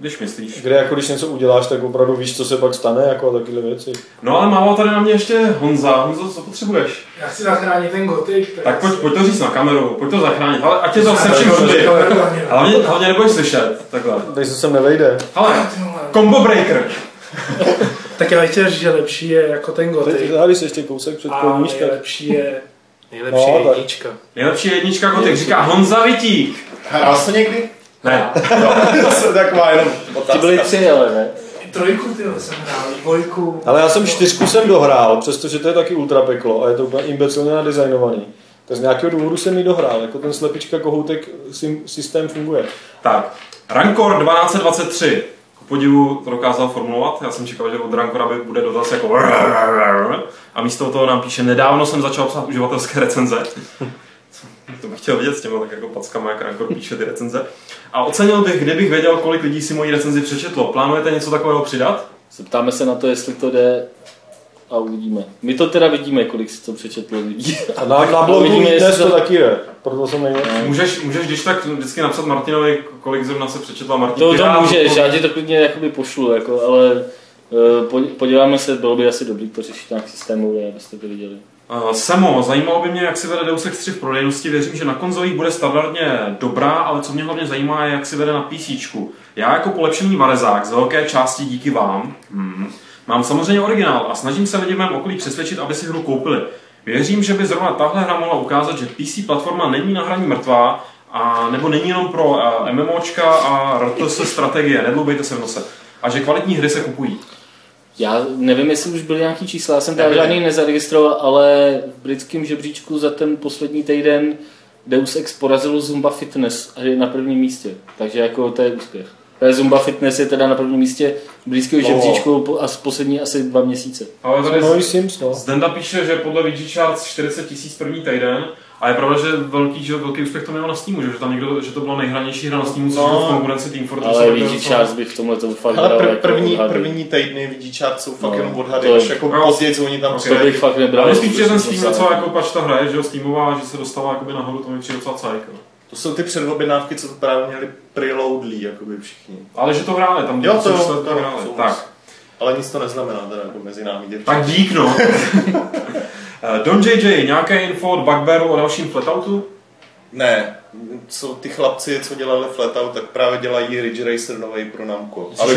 Speaker 1: Když myslíš.
Speaker 4: Kde jako když něco uděláš, tak opravdu víš, co se pak stane, jako a takové věci.
Speaker 1: No ale mával tady na mě ještě Honza. Honzo, co potřebuješ?
Speaker 5: Já chci zachránit ten gotik.
Speaker 1: Tak pojď, pojď to říct na kameru, pojď to zachránit, ale ať je to se vším všude. Hlavně, hlavně nebudeš slyšet, takhle.
Speaker 4: Tady se sem nevejde.
Speaker 1: Hele, combo breaker.
Speaker 5: Tak já bych chtěl říct, že lepší je jako ten gotik.
Speaker 4: Teď závis se ještě kousek před
Speaker 5: A nejlepší je nejlepší
Speaker 4: No,
Speaker 5: jednička.
Speaker 1: Nejlepší je jednička kotek, říká Honza Vitík.
Speaker 2: Hrál jsi někdy?
Speaker 1: Ne,
Speaker 2: No, to je taková jenom
Speaker 3: Ty
Speaker 2: otázka.
Speaker 3: byly tři, ale ne?
Speaker 5: Trojku ty jsem hrál, dvojku.
Speaker 4: Ale já jsem čtyřku jsem dohrál, přestože to je taky ultra peklo a je to úplně imbecilně nadizajnovaný. Tak z nějakého důvodu jsem ji dohrál, jako ten slepička kohoutek systém funguje.
Speaker 1: tak. Rancor 1223. podivu to dokázal formulovat. Já jsem čekal, že od Rankora by bude dotaz jako a místo toho nám píše, nedávno jsem začal psát uživatelské recenze. To bych chtěl vidět s těmi tak jako packama, jak Rankor píše ty recenze. A ocenil bych, kdybych věděl, kolik lidí si moji recenzi přečetlo. Plánujete něco takového přidat?
Speaker 3: Zeptáme se na to, jestli to jde a uvidíme. My to teda vidíme, kolik si to přečetlo lidí.
Speaker 4: A na, na blogu
Speaker 3: Uvidíme,
Speaker 4: dnes
Speaker 3: jestli
Speaker 4: to
Speaker 3: to-
Speaker 4: taky je, proto jsem nejlepší.
Speaker 1: Můžeš, můžeš když tak vždycky napsat Martinovi, kolik zrovna se přečetla Martin.
Speaker 3: To, to můžeš, já ti to klidně jakoby pošlu, jako, ale eh, po- podíváme se, bylo by asi dobrý to řešit nějak systémově, abyste to viděli.
Speaker 1: Uh, Samo, zajímalo by mě, jak si vede Deus Ex 3 v prodejnosti. Věřím, že na konzolích bude standardně dobrá, ale co mě hlavně zajímá, je, jak si vede na PC. Já jako polepšený varezák z velké části díky vám hmm, mám samozřejmě originál a snažím se lidi v mém okolí přesvědčit, aby si hru koupili. Věřím, že by zrovna tahle hra mohla ukázat, že PC platforma není na hraní mrtvá, a nebo není jenom pro uh, MMOčka a RTS strategie, nedloubejte se v nose. A že kvalitní hry se kupují.
Speaker 3: Já nevím, jestli už byly nějaký čísla, já jsem tam žádný nezaregistroval, ale v britském žebříčku za ten poslední týden Deus Ex porazilo Zumba Fitness a je na prvním místě. Takže jako to je úspěch. To Zumba Fitness je teda na prvním místě britského
Speaker 2: No.
Speaker 3: žebříčku po- a z poslední asi dva měsíce.
Speaker 1: Ale tady
Speaker 4: No Sims, no.
Speaker 1: Zdenda píše, že podle VG Charts 40 tisíc první týden a je pravda, že velký, že velký úspěch to mělo na Steamu, že, tam někdo, že to byla nejhranější hra na Steamu, což
Speaker 2: No.
Speaker 1: bylo v konkurenci Team Fortress.
Speaker 3: Ale
Speaker 1: to docela-
Speaker 3: Charts by v tomhle to fakt
Speaker 2: Ale pr-
Speaker 3: jako
Speaker 2: první,
Speaker 3: odhady.
Speaker 2: první týdny vidí čát jsou fakt
Speaker 3: No,
Speaker 2: jenom odhady,
Speaker 3: to-
Speaker 2: až jako
Speaker 1: no.
Speaker 2: později, co oni tam
Speaker 1: Ok.
Speaker 3: To bych fakt nebral.
Speaker 1: Ale spíš, že ten Steam
Speaker 3: docela.
Speaker 1: jako pač ta hra je, že jo, Steamová, že se dostala jakoby nahoru, to mi přijde docela cajk.
Speaker 2: To jsou ty předobjednávky, co to právě měli preloadlí, jakoby všichni.
Speaker 1: Ale že to hráli, tam
Speaker 2: Jo, to to jo,
Speaker 1: hráli. Tak,
Speaker 2: Ale nic to neznamená teda jako mezi námi děti.
Speaker 1: tak dík no. Eh, Don JJ, nějaké info od Bugbearu o dalším flatoutu?
Speaker 2: Ne, co ty chlapci, co dělali Flatout, tak právě dělají Ridge Racer nový pro Namco. Ale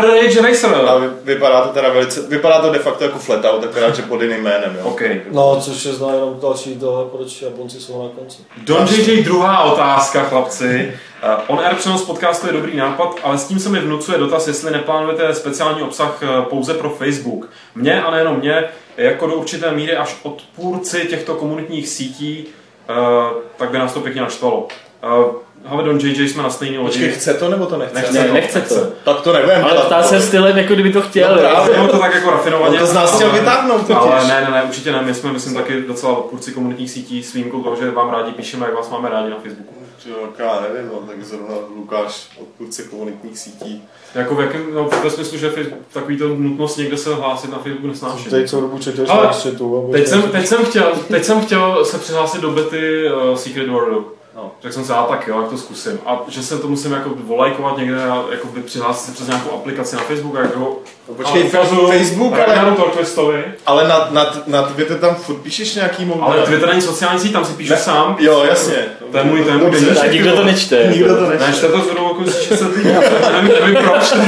Speaker 1: Rage Racer.
Speaker 2: a vy- vypadá to teda velice, vypadá to de facto jako Flatout, akorát, že pod jiným jménem, jo.
Speaker 1: OK.
Speaker 4: No, což je zná jenom další tohle, proč Japonci jsou na konci.
Speaker 1: Don JJ, druhá otázka, chlapci. Uh, on air přenos podcastu je dobrý nápad, ale s tím se mi vnucuje dotaz, jestli neplánujete speciální obsah eh, pouze pro Facebook. Mně a nejenom mě, jako do určité míry až odpůrci těchto komunitních sítí, uh, tak by nás to pěkně naštvalo. Uh, hele, Don JJ, jsme na stejné
Speaker 2: Počkej,
Speaker 1: lodi.
Speaker 2: chce to nebo to nechce?
Speaker 1: Nechce
Speaker 3: Ne,
Speaker 1: to,
Speaker 3: nechce
Speaker 1: nechce.
Speaker 3: to.
Speaker 2: Tak to nebudem
Speaker 3: Ale ptá se stylem, jako kdyby to chtěl.
Speaker 2: No právě.
Speaker 1: To tak jako rafinovaně.
Speaker 2: On to z nás chtěl vytáhnout totiž.
Speaker 1: Ale ne, ne, ne, určitě ne. My jsme, myslím, taky docela odpůrci komunitních sítí s výjimkou toho, že vám rádi píšeme, jak vás máme rádi na Facebooku.
Speaker 2: Jo, tak já nevím, no, tak zrovna Lukáš, odpůrce komunitních sítí.
Speaker 1: Jako v jakém, no, ve smyslu, že takový to nutnost někde se hlásit na Facebooku nesnáším.
Speaker 4: Teď co dobu četeš na střetu.
Speaker 1: Teď jsem, teď, jsem chtěl, teď jsem chtěl se přihlásit do bety uh, Secret Worldu.
Speaker 2: No.
Speaker 1: Řekl jsem si, a tak jo, jak to zkusím. A že se to musím jako volajkovat někde a jako by přihlásit se přes nějakou aplikaci na Facebook a jak ho
Speaker 2: No, počkej,
Speaker 1: a ukazuju
Speaker 2: Facebook, ale,
Speaker 1: Torquistovi.
Speaker 2: ale na, na, na Twitter tam furt píšeš nějaký moment.
Speaker 1: Ale Twitter není sociální síť, tam si píšu
Speaker 2: Ne.
Speaker 1: sám.
Speaker 2: Jo, jasně.
Speaker 1: To je můj- to je můj
Speaker 2: Dobře.
Speaker 1: deníček.
Speaker 3: A nikdo to nečte. jako.
Speaker 2: Nikdo to
Speaker 1: Ne,
Speaker 2: nečte.
Speaker 1: čte to z jako z 600 lidí. nevím, nevím proč.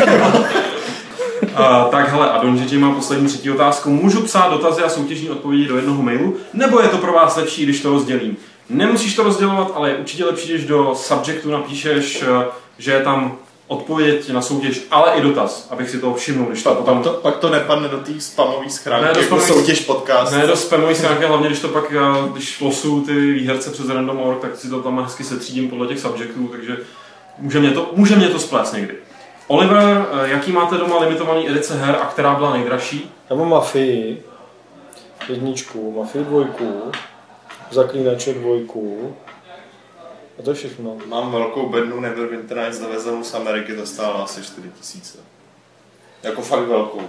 Speaker 1: Uh, tak hele, a Don má poslední třetí otázku. Můžu psát dotazy a soutěžní odpovědi do jednoho mailu, nebo je to pro vás lepší, když to rozdělím? Nemusíš to rozdělovat, ale je určitě lepší, když do subjectu napíšeš, eh, že je tam odpověď na soutěž, ale i dotaz, abych si toho všiml, když to
Speaker 2: Pak,
Speaker 1: potom...
Speaker 2: pak, to, pak to nepadne do té spamové schránky,
Speaker 1: Ne, do
Speaker 2: jako
Speaker 1: spamový-
Speaker 2: soutěž podcast.
Speaker 1: Ne, do spamový schránky, hlavně když to pak, eh, když losuju ty výherce přes random.org, tak si to tam hezky setřídím podle těch subjectů, takže může mě to, může mě to splést někdy. Oliver, eh, jaký máte doma limitovaný edice her a která byla nejdražší?
Speaker 4: Já mám Mafii, jedničku, Mafii dvojku, Zaklínače dvojku. A to je všechno.
Speaker 2: Mám velkou bednu Neverwinter Nights dovezenou z Ameriky, to stála asi 4 tisíce. Jako fakt velkou.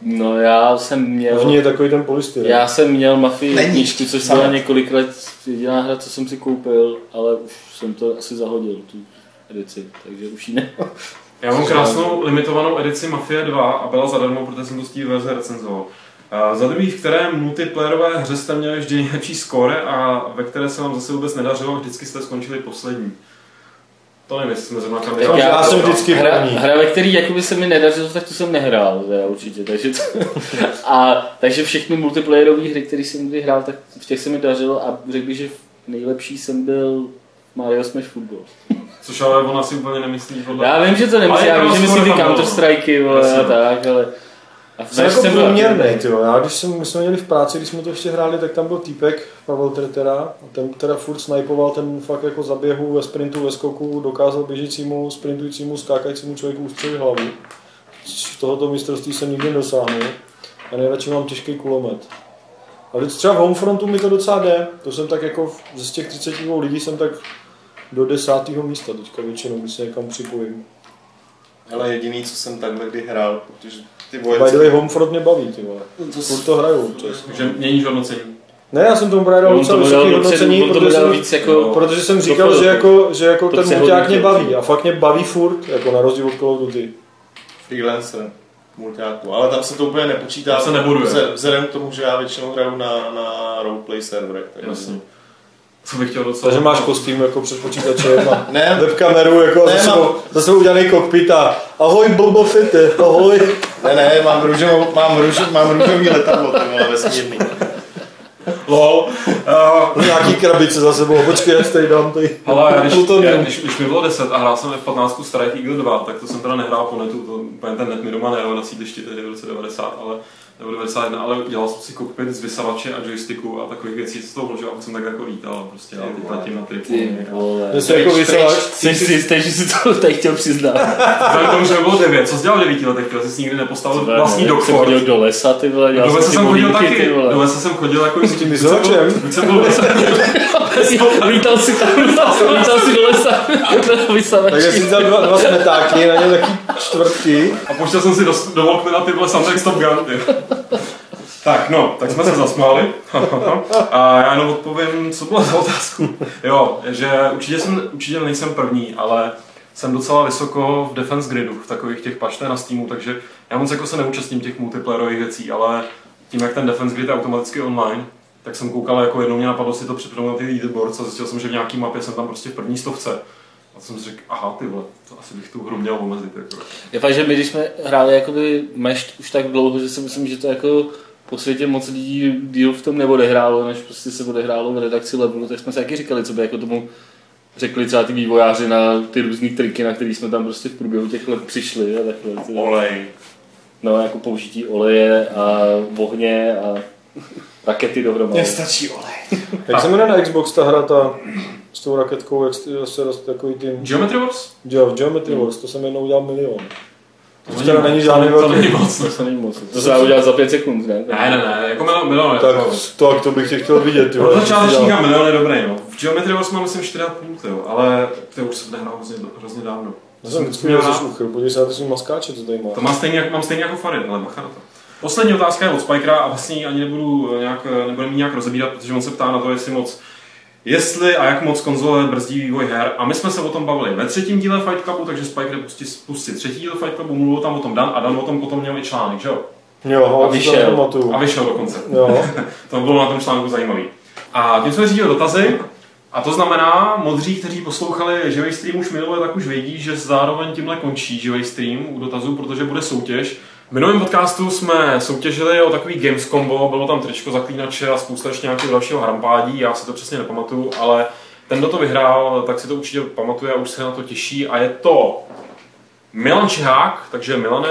Speaker 3: No já jsem
Speaker 4: V ní
Speaker 3: měl...
Speaker 4: je takový ten polystyren.
Speaker 3: Já jsem měl Mafii
Speaker 2: Není,
Speaker 3: jedničku, což byla několik let jediná hra, co jsem si koupil, ale už jsem to asi zahodil, tu edici, takže už ji ne.
Speaker 1: Já mám krásnou limitovanou edici Mafia 2 a byla zadarmo, protože jsem to z té verze recenzoval. A za druhý, v které multiplayerové hře jste měli vždy nejlepší skóre a ve které se vám zase vůbec nedařilo vždycky jste skončili poslední. To nevím, jestli jsme zrovna kam
Speaker 3: já-
Speaker 4: já jsem vždycky
Speaker 3: Hra,
Speaker 4: první.
Speaker 3: hra, ve který jakoby se mi nedařilo, tak to jsem nehrál, teda určitě. Takže, to, a, takže všechny multiplayerové hry, které jsem kdy hrál, tak v těch se mi dařilo a řekl bych, že nejlepší jsem byl Mario Smash Football.
Speaker 1: Což ale on asi úplně nemyslí podle...
Speaker 3: Já vím, že to
Speaker 1: je
Speaker 3: já vím, že myslí ty
Speaker 1: tam bylo.
Speaker 3: Counter Strikey, vole,
Speaker 1: Jasně.
Speaker 3: a tak, ale A
Speaker 4: Jsem jako
Speaker 3: jsem
Speaker 4: průměrný, tyjo. Já když jsme, my jsme měli v práci, když jsme to ještě hráli, tak tam byl týpek, Pavel Tretera, a ten teda furt snipoval ten fakt jako zaběhu ve sprintu, ve skoku, dokázal běžícímu, sprintujícímu, skákajícímu člověku ustřelit hlavu. Z tohoto mistrovství jsem nikdy nedosáhnul. A nejradši mám těžký kulomet. Ale třeba v Homefrontu mi to docela jde. To jsem tak jako ze z těch 32 lidí jsem tak do desátého místa teďka většinou, když se někam připojím.
Speaker 2: Ale jediný, co jsem takhle kdy hrál, protože ty
Speaker 4: By the way,
Speaker 2: vojenské...
Speaker 4: Homefront mě baví, ty vole. Furt to hraju občas.
Speaker 1: Takže měníš hodnocení.
Speaker 4: Ne, já jsem tomu právě dal docela
Speaker 3: to
Speaker 4: vysoké hodnocení,
Speaker 3: to
Speaker 4: protože, jsem-
Speaker 3: víc jako...
Speaker 1: No.
Speaker 4: protože jsem říkal, že
Speaker 3: to.
Speaker 4: jako, že jako
Speaker 3: To
Speaker 4: ten mulťák mě baví a fakt mě baví furt, jako na rozdíl od Call of Duty.
Speaker 2: freelancer multiáku, ale tam se to úplně nepočítá.
Speaker 1: Tam se nebuduje.
Speaker 2: Vze- Vzhledem k tomu, že já většinou hraju na, na roleplay serverech. takže-
Speaker 1: Jasně. Co bych chtěl docela...
Speaker 4: Takže máš kostým jako před počítačem a
Speaker 2: Ne,
Speaker 4: webkameru jako
Speaker 2: Ne,
Speaker 4: za
Speaker 2: mám-
Speaker 4: sebou, za sebou udělaný kokpit a ahoj Boba Fette, ahoj.
Speaker 2: ne, ne, mám, růžovou, mám, růžov, mám růžový letadlo, ty vole, vesmírný.
Speaker 1: LOL. Uh,
Speaker 4: Nějaký krabice za sebou, počkej, já tady dám tady
Speaker 1: já když, já, když, když, mi bylo 10 a hrál jsem F-15 Strike Eagle 2, tak to jsem teda nehrál po netu, to úplně ten net mi doma nejel na sídlišti tehdy v roce 90, ale nebo 91, ale dělal jsem si kokpit z vysavače a joysticku a takových věcí z toho vložil a jsem tak jako lítal prostě a letím na
Speaker 3: vole.
Speaker 4: Že se jako vysíláš,
Speaker 3: Jsi si jistý, že si to tady chtěl přiznat.
Speaker 1: Vzhledem tomu, že bylo 9, co jsi dělal v 9 letech, ty jsi nikdy nepostavil vlastní
Speaker 3: Jak jsem chodil do lesa, ty vole, dělal
Speaker 1: Do lesa
Speaker 3: ty
Speaker 1: jsem chodil
Speaker 3: bolínky,
Speaker 1: taky,
Speaker 3: ty vole.
Speaker 1: do lesa jsem chodil jako s
Speaker 4: tím vysavačem?
Speaker 1: Buď jsem byl
Speaker 3: Lítal si tam, lítal si do lesa, do
Speaker 4: takže si vzal dva, dva smetáky, na ně taky čtvrtky.
Speaker 1: A pouštěl jsem si do, do Walkmana ty vole Soundtrack Stop Gun, ty. Tak no, tak jsme se zasmáli. A já jenom odpovím, co bylo za otázku. Jo, že určitě, jsem, určitě nejsem první, ale jsem docela vysoko v Defense Gridu, v takových těch pašte na Steamu, takže já moc jako se neúčastním těch multiplayerových věcí, ale tím, jak ten Defense Grid je automaticky online, tak jsem koukal, jako jednou mě napadlo si to připravit na ty leaderboards a zjistil jsem, že v nějaký mapě jsem tam prostě v první stovce. A jsem si řekl, aha, ty vole, to asi bych tu hru měl omezit. Jako.
Speaker 3: Je fakt, že my když jsme hráli jakoby mešt už tak dlouho, že si myslím, že to jako po světě moc lidí díl v tom neodehrálo, než prostě se odehrálo v redakci levelu, tak jsme si taky říkali, co by jako tomu řekli třeba ty vývojáři na ty různé triky, na které jsme tam prostě v průběhu těch let přišli a takhle.
Speaker 2: Olej.
Speaker 3: No, jako použití oleje a ohně a rakety dohromady.
Speaker 2: Mně stačí olej.
Speaker 4: Jak se jmenuje na Xbox ta hra ta s tou raketkou, jak se se roz- takový tým...
Speaker 1: Geometry Wars?
Speaker 4: Jo, v Geometry Wars, to jsem jednou udělal milion. To
Speaker 1: moc,
Speaker 4: není
Speaker 1: to-
Speaker 4: žádný
Speaker 1: to
Speaker 4: velký.
Speaker 1: není moc.
Speaker 3: To se není moc. To se dá udělat za pět sekund, ne?
Speaker 1: Ne, ne, ne, jako milion, milion
Speaker 4: Tak, to, to bych tě chtěl vidět. co jsi
Speaker 1: začátečníka
Speaker 4: dělal.
Speaker 1: milion je dobrý, no. V Geometry Wars mám myslím 4,5, jo, ale to už jsem nehrál hrozně, hrozně dávno.
Speaker 4: Já jsem vždycky
Speaker 1: Měl
Speaker 4: ze šuchr, podívej se na ty svý maskáče, co tady má.
Speaker 1: To má stejně, mám stejně jako Farid, ale bacha na to. Poslední otázka je od Spikera a vlastně ji ani nebudu eh, nějak, nebudeme ji nějak rozebírat, protože on se ptá na to, jestli moc Jestli a jak moc konzole brzdí vývoj her. A my jsme se o tom bavili ve třetím díle Fight Clubu, takže Spiker pustí, pustí třetí díl Fight Clubu, mluvil tam o tom Dan a Dan o tom potom měl i článek, že jo?
Speaker 4: Jo,
Speaker 3: A vyšel.
Speaker 1: A vyšel dokonce.
Speaker 4: Jo.
Speaker 1: To bylo na tom článku zajímavý. A tím jsme řídili dotazy. A to znamená, modří, kteří poslouchali živý stream už minule, tak už vědí, že zároveň tímhle končí živý stream u dotazů, protože bude soutěž. V minulém podcastu jsme soutěžili o takový Games Combo, bylo tam tričko zaklínače a spousta ještě nějakého dalšího hrampádí, já si to přesně nepamatuju, ale ten, kdo to vyhrál, tak si to určitě pamatuje a už se na to těší a je to Milan Čihák, takže Milane,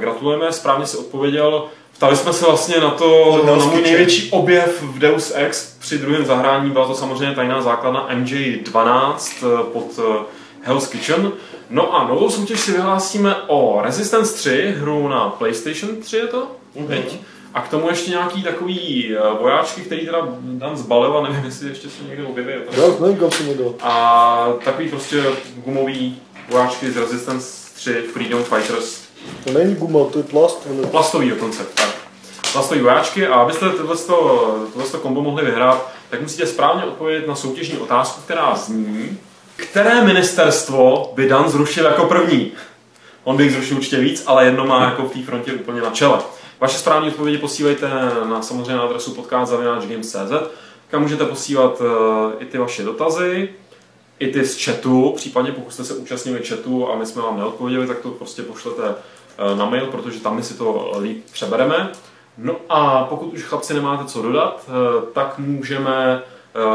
Speaker 1: gratulujeme, správně si odpověděl. Ptali jsme se vlastně na to, na můj největší objev v Deus Ex při druhém zahrání, byla to samozřejmě tajná základna MJ12 eh, pod eh, Hell's Kitchen. No a novou soutěž si vyhlásíme o Resistance 3, hru na PlayStation 3 je to? Teď. A k tomu ještě nějaký takový eh, vojáčky, který teda Dan zbalil a nevím, jestli ještě se někde objeví.
Speaker 4: Jo, nevím, kam jsem jdu.
Speaker 1: A takový prostě gumový vojáčky z Resistance 3 Freedom Fighters
Speaker 4: To není guma, to je plast. vole.
Speaker 1: Plastový dokonce, tak. Plastový vojáčky a abyste tohle kombo mohli vyhrát, tak musíte správně odpovědět na soutěžní otázku, která zní, které ministerstvo by Dan zrušil jako první? On by jich zrušil určitě víc, ale jedno má jako v té frontě úplně na čele. Vaše správné odpovědi posílejte na samozřejmě na adresu podcast.games.cz, kam můžete posílat eh, i ty vaše dotazy, i ty z chatu, případně pokud jste se účastnili chatu a my jsme vám neodpověděli, tak to prostě pošlete eh, na mail, protože tam my si to líp přebereme. No a pokud už chlapci nemáte co dodat, eh, tak můžeme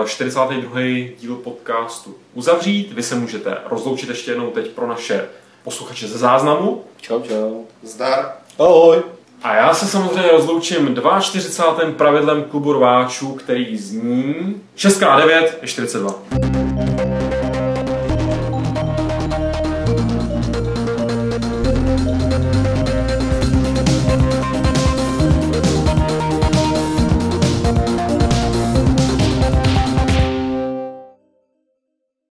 Speaker 1: 42. díl podcastu uzavřít. Vy se můžete rozloučit ještě jednou teď pro naše posluchače ze záznamu.
Speaker 3: Čau, čau.
Speaker 2: Zdar.
Speaker 4: Ahoj.
Speaker 1: A já se samozřejmě rozloučím 42. pravidlem klubu rváčů, který zní 6x9 je 42.